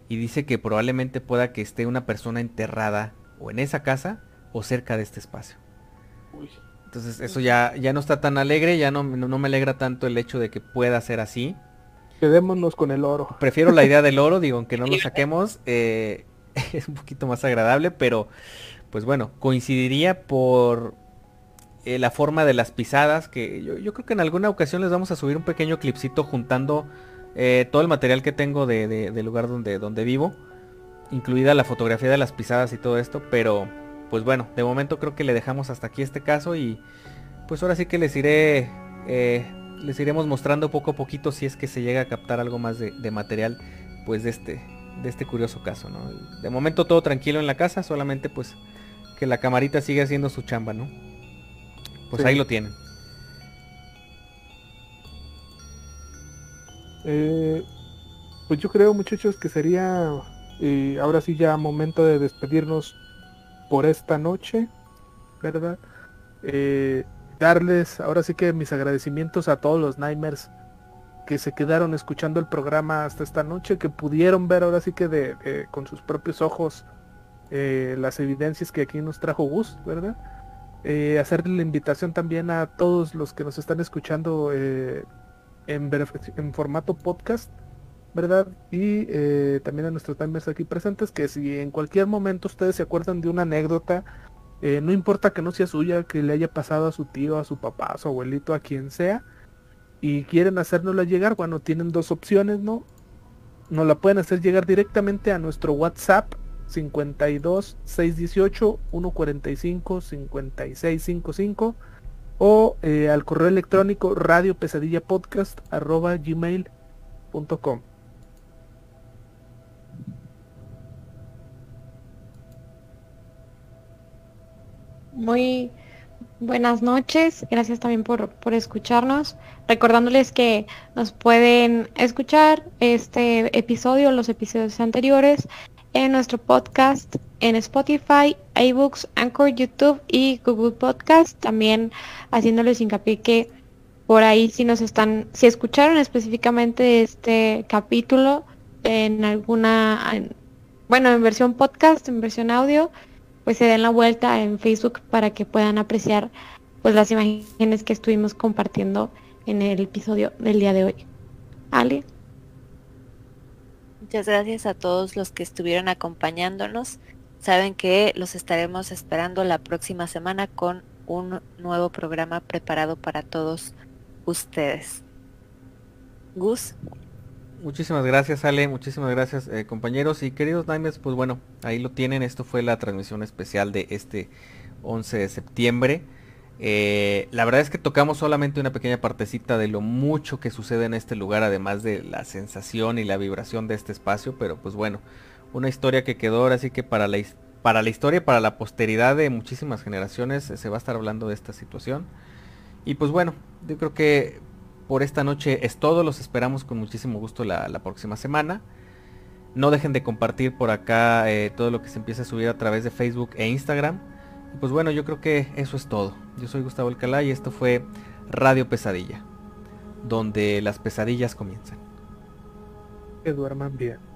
[SPEAKER 2] Y dice que probablemente pueda que esté una persona enterrada o en esa casa o cerca de este espacio. Entonces eso ya, ya no está tan alegre, ya no, no, me alegra tanto el hecho de que pueda ser así.
[SPEAKER 3] Quedémonos con el oro.
[SPEAKER 2] Prefiero la idea del oro, digo, aunque no lo saquemos, eh, es un poquito más agradable, pero pues bueno, coincidiría por eh, la forma de las pisadas, que yo, creo que en alguna ocasión les vamos a subir un pequeño clipcito juntando eh, todo el material que tengo de, del lugar donde, donde vivo, incluida la fotografía de las pisadas y todo esto, pero pues bueno, de momento creo que le dejamos hasta aquí este caso y pues ahora sí que les iré, eh, les iremos mostrando poco a poquito si es que se llega a captar algo más de, material pues de este, de este curioso caso, ¿no? De momento todo tranquilo en la casa, solamente pues que la camarita sigue haciendo su chamba, ¿no? Pues ahí lo tienen.
[SPEAKER 3] Eh, pues yo creo muchachos que sería eh, ahora sí ya momento de despedirnos por esta noche, ¿verdad? Eh, darles ahora sí que mis agradecimientos a todos los Nightmares que se quedaron escuchando el programa hasta esta noche, que pudieron ver ahora sí que de, con sus propios ojos eh, las evidencias que aquí nos trajo Gus, ¿verdad? Eh, hacerle la invitación también a todos los que nos están escuchando en, en, formato podcast, ¿verdad? Y también a nuestros timers aquí presentes, que si en cualquier momento ustedes se acuerdan de una anécdota eh, no importa que no sea suya, que le haya pasado a su tío, a su papá, a su abuelito, a quien sea, y quieren hacérnosla llegar, bueno, tienen dos opciones, ¿no? Nos la pueden hacer llegar directamente a nuestro WhatsApp 52 618 145 5655 o eh, al correo electrónico radio pesadilla podcast arroba gmail.com.
[SPEAKER 4] Muy buenas noches, gracias también por, escucharnos. Recordándoles que nos pueden escuchar este episodio, los episodios anteriores, en nuestro podcast en Spotify, iBooks, Anchor, YouTube y Google Podcast. También haciéndoles hincapié que por ahí si nos están, si escucharon específicamente este capítulo en alguna, bueno, en versión podcast, en versión audio, pues se den la vuelta en Facebook para que puedan apreciar pues las imágenes que estuvimos compartiendo en el episodio del día de hoy. Ale.
[SPEAKER 5] Muchas gracias a todos los que estuvieron acompañándonos. Saben que los estaremos esperando la próxima semana con un nuevo programa preparado para todos ustedes. Gus.
[SPEAKER 2] Muchísimas gracias Ale, muchísimas gracias eh, compañeros y queridos Nightmares, pues bueno, ahí lo tienen, esto fue la transmisión especial de este 11 de septiembre. Eh, la verdad es que tocamos solamente una pequeña partecita de lo mucho que sucede en este lugar, además de la sensación y la vibración de este espacio, pero pues bueno, una historia que quedó ahora sí que para la, para la historia, para la posteridad de muchísimas generaciones eh, se va a estar hablando de esta situación. Y pues bueno, yo creo que por esta noche es todo, los esperamos con muchísimo gusto la, próxima semana. No dejen de compartir por acá eh, todo lo que se empieza a subir a través de Facebook e Instagram. Y pues bueno, yo creo que eso es todo. Yo soy Gustavo Alcalá y esto fue Radio Pesadilla, donde las pesadillas comienzan.
[SPEAKER 3] Que duerman bien.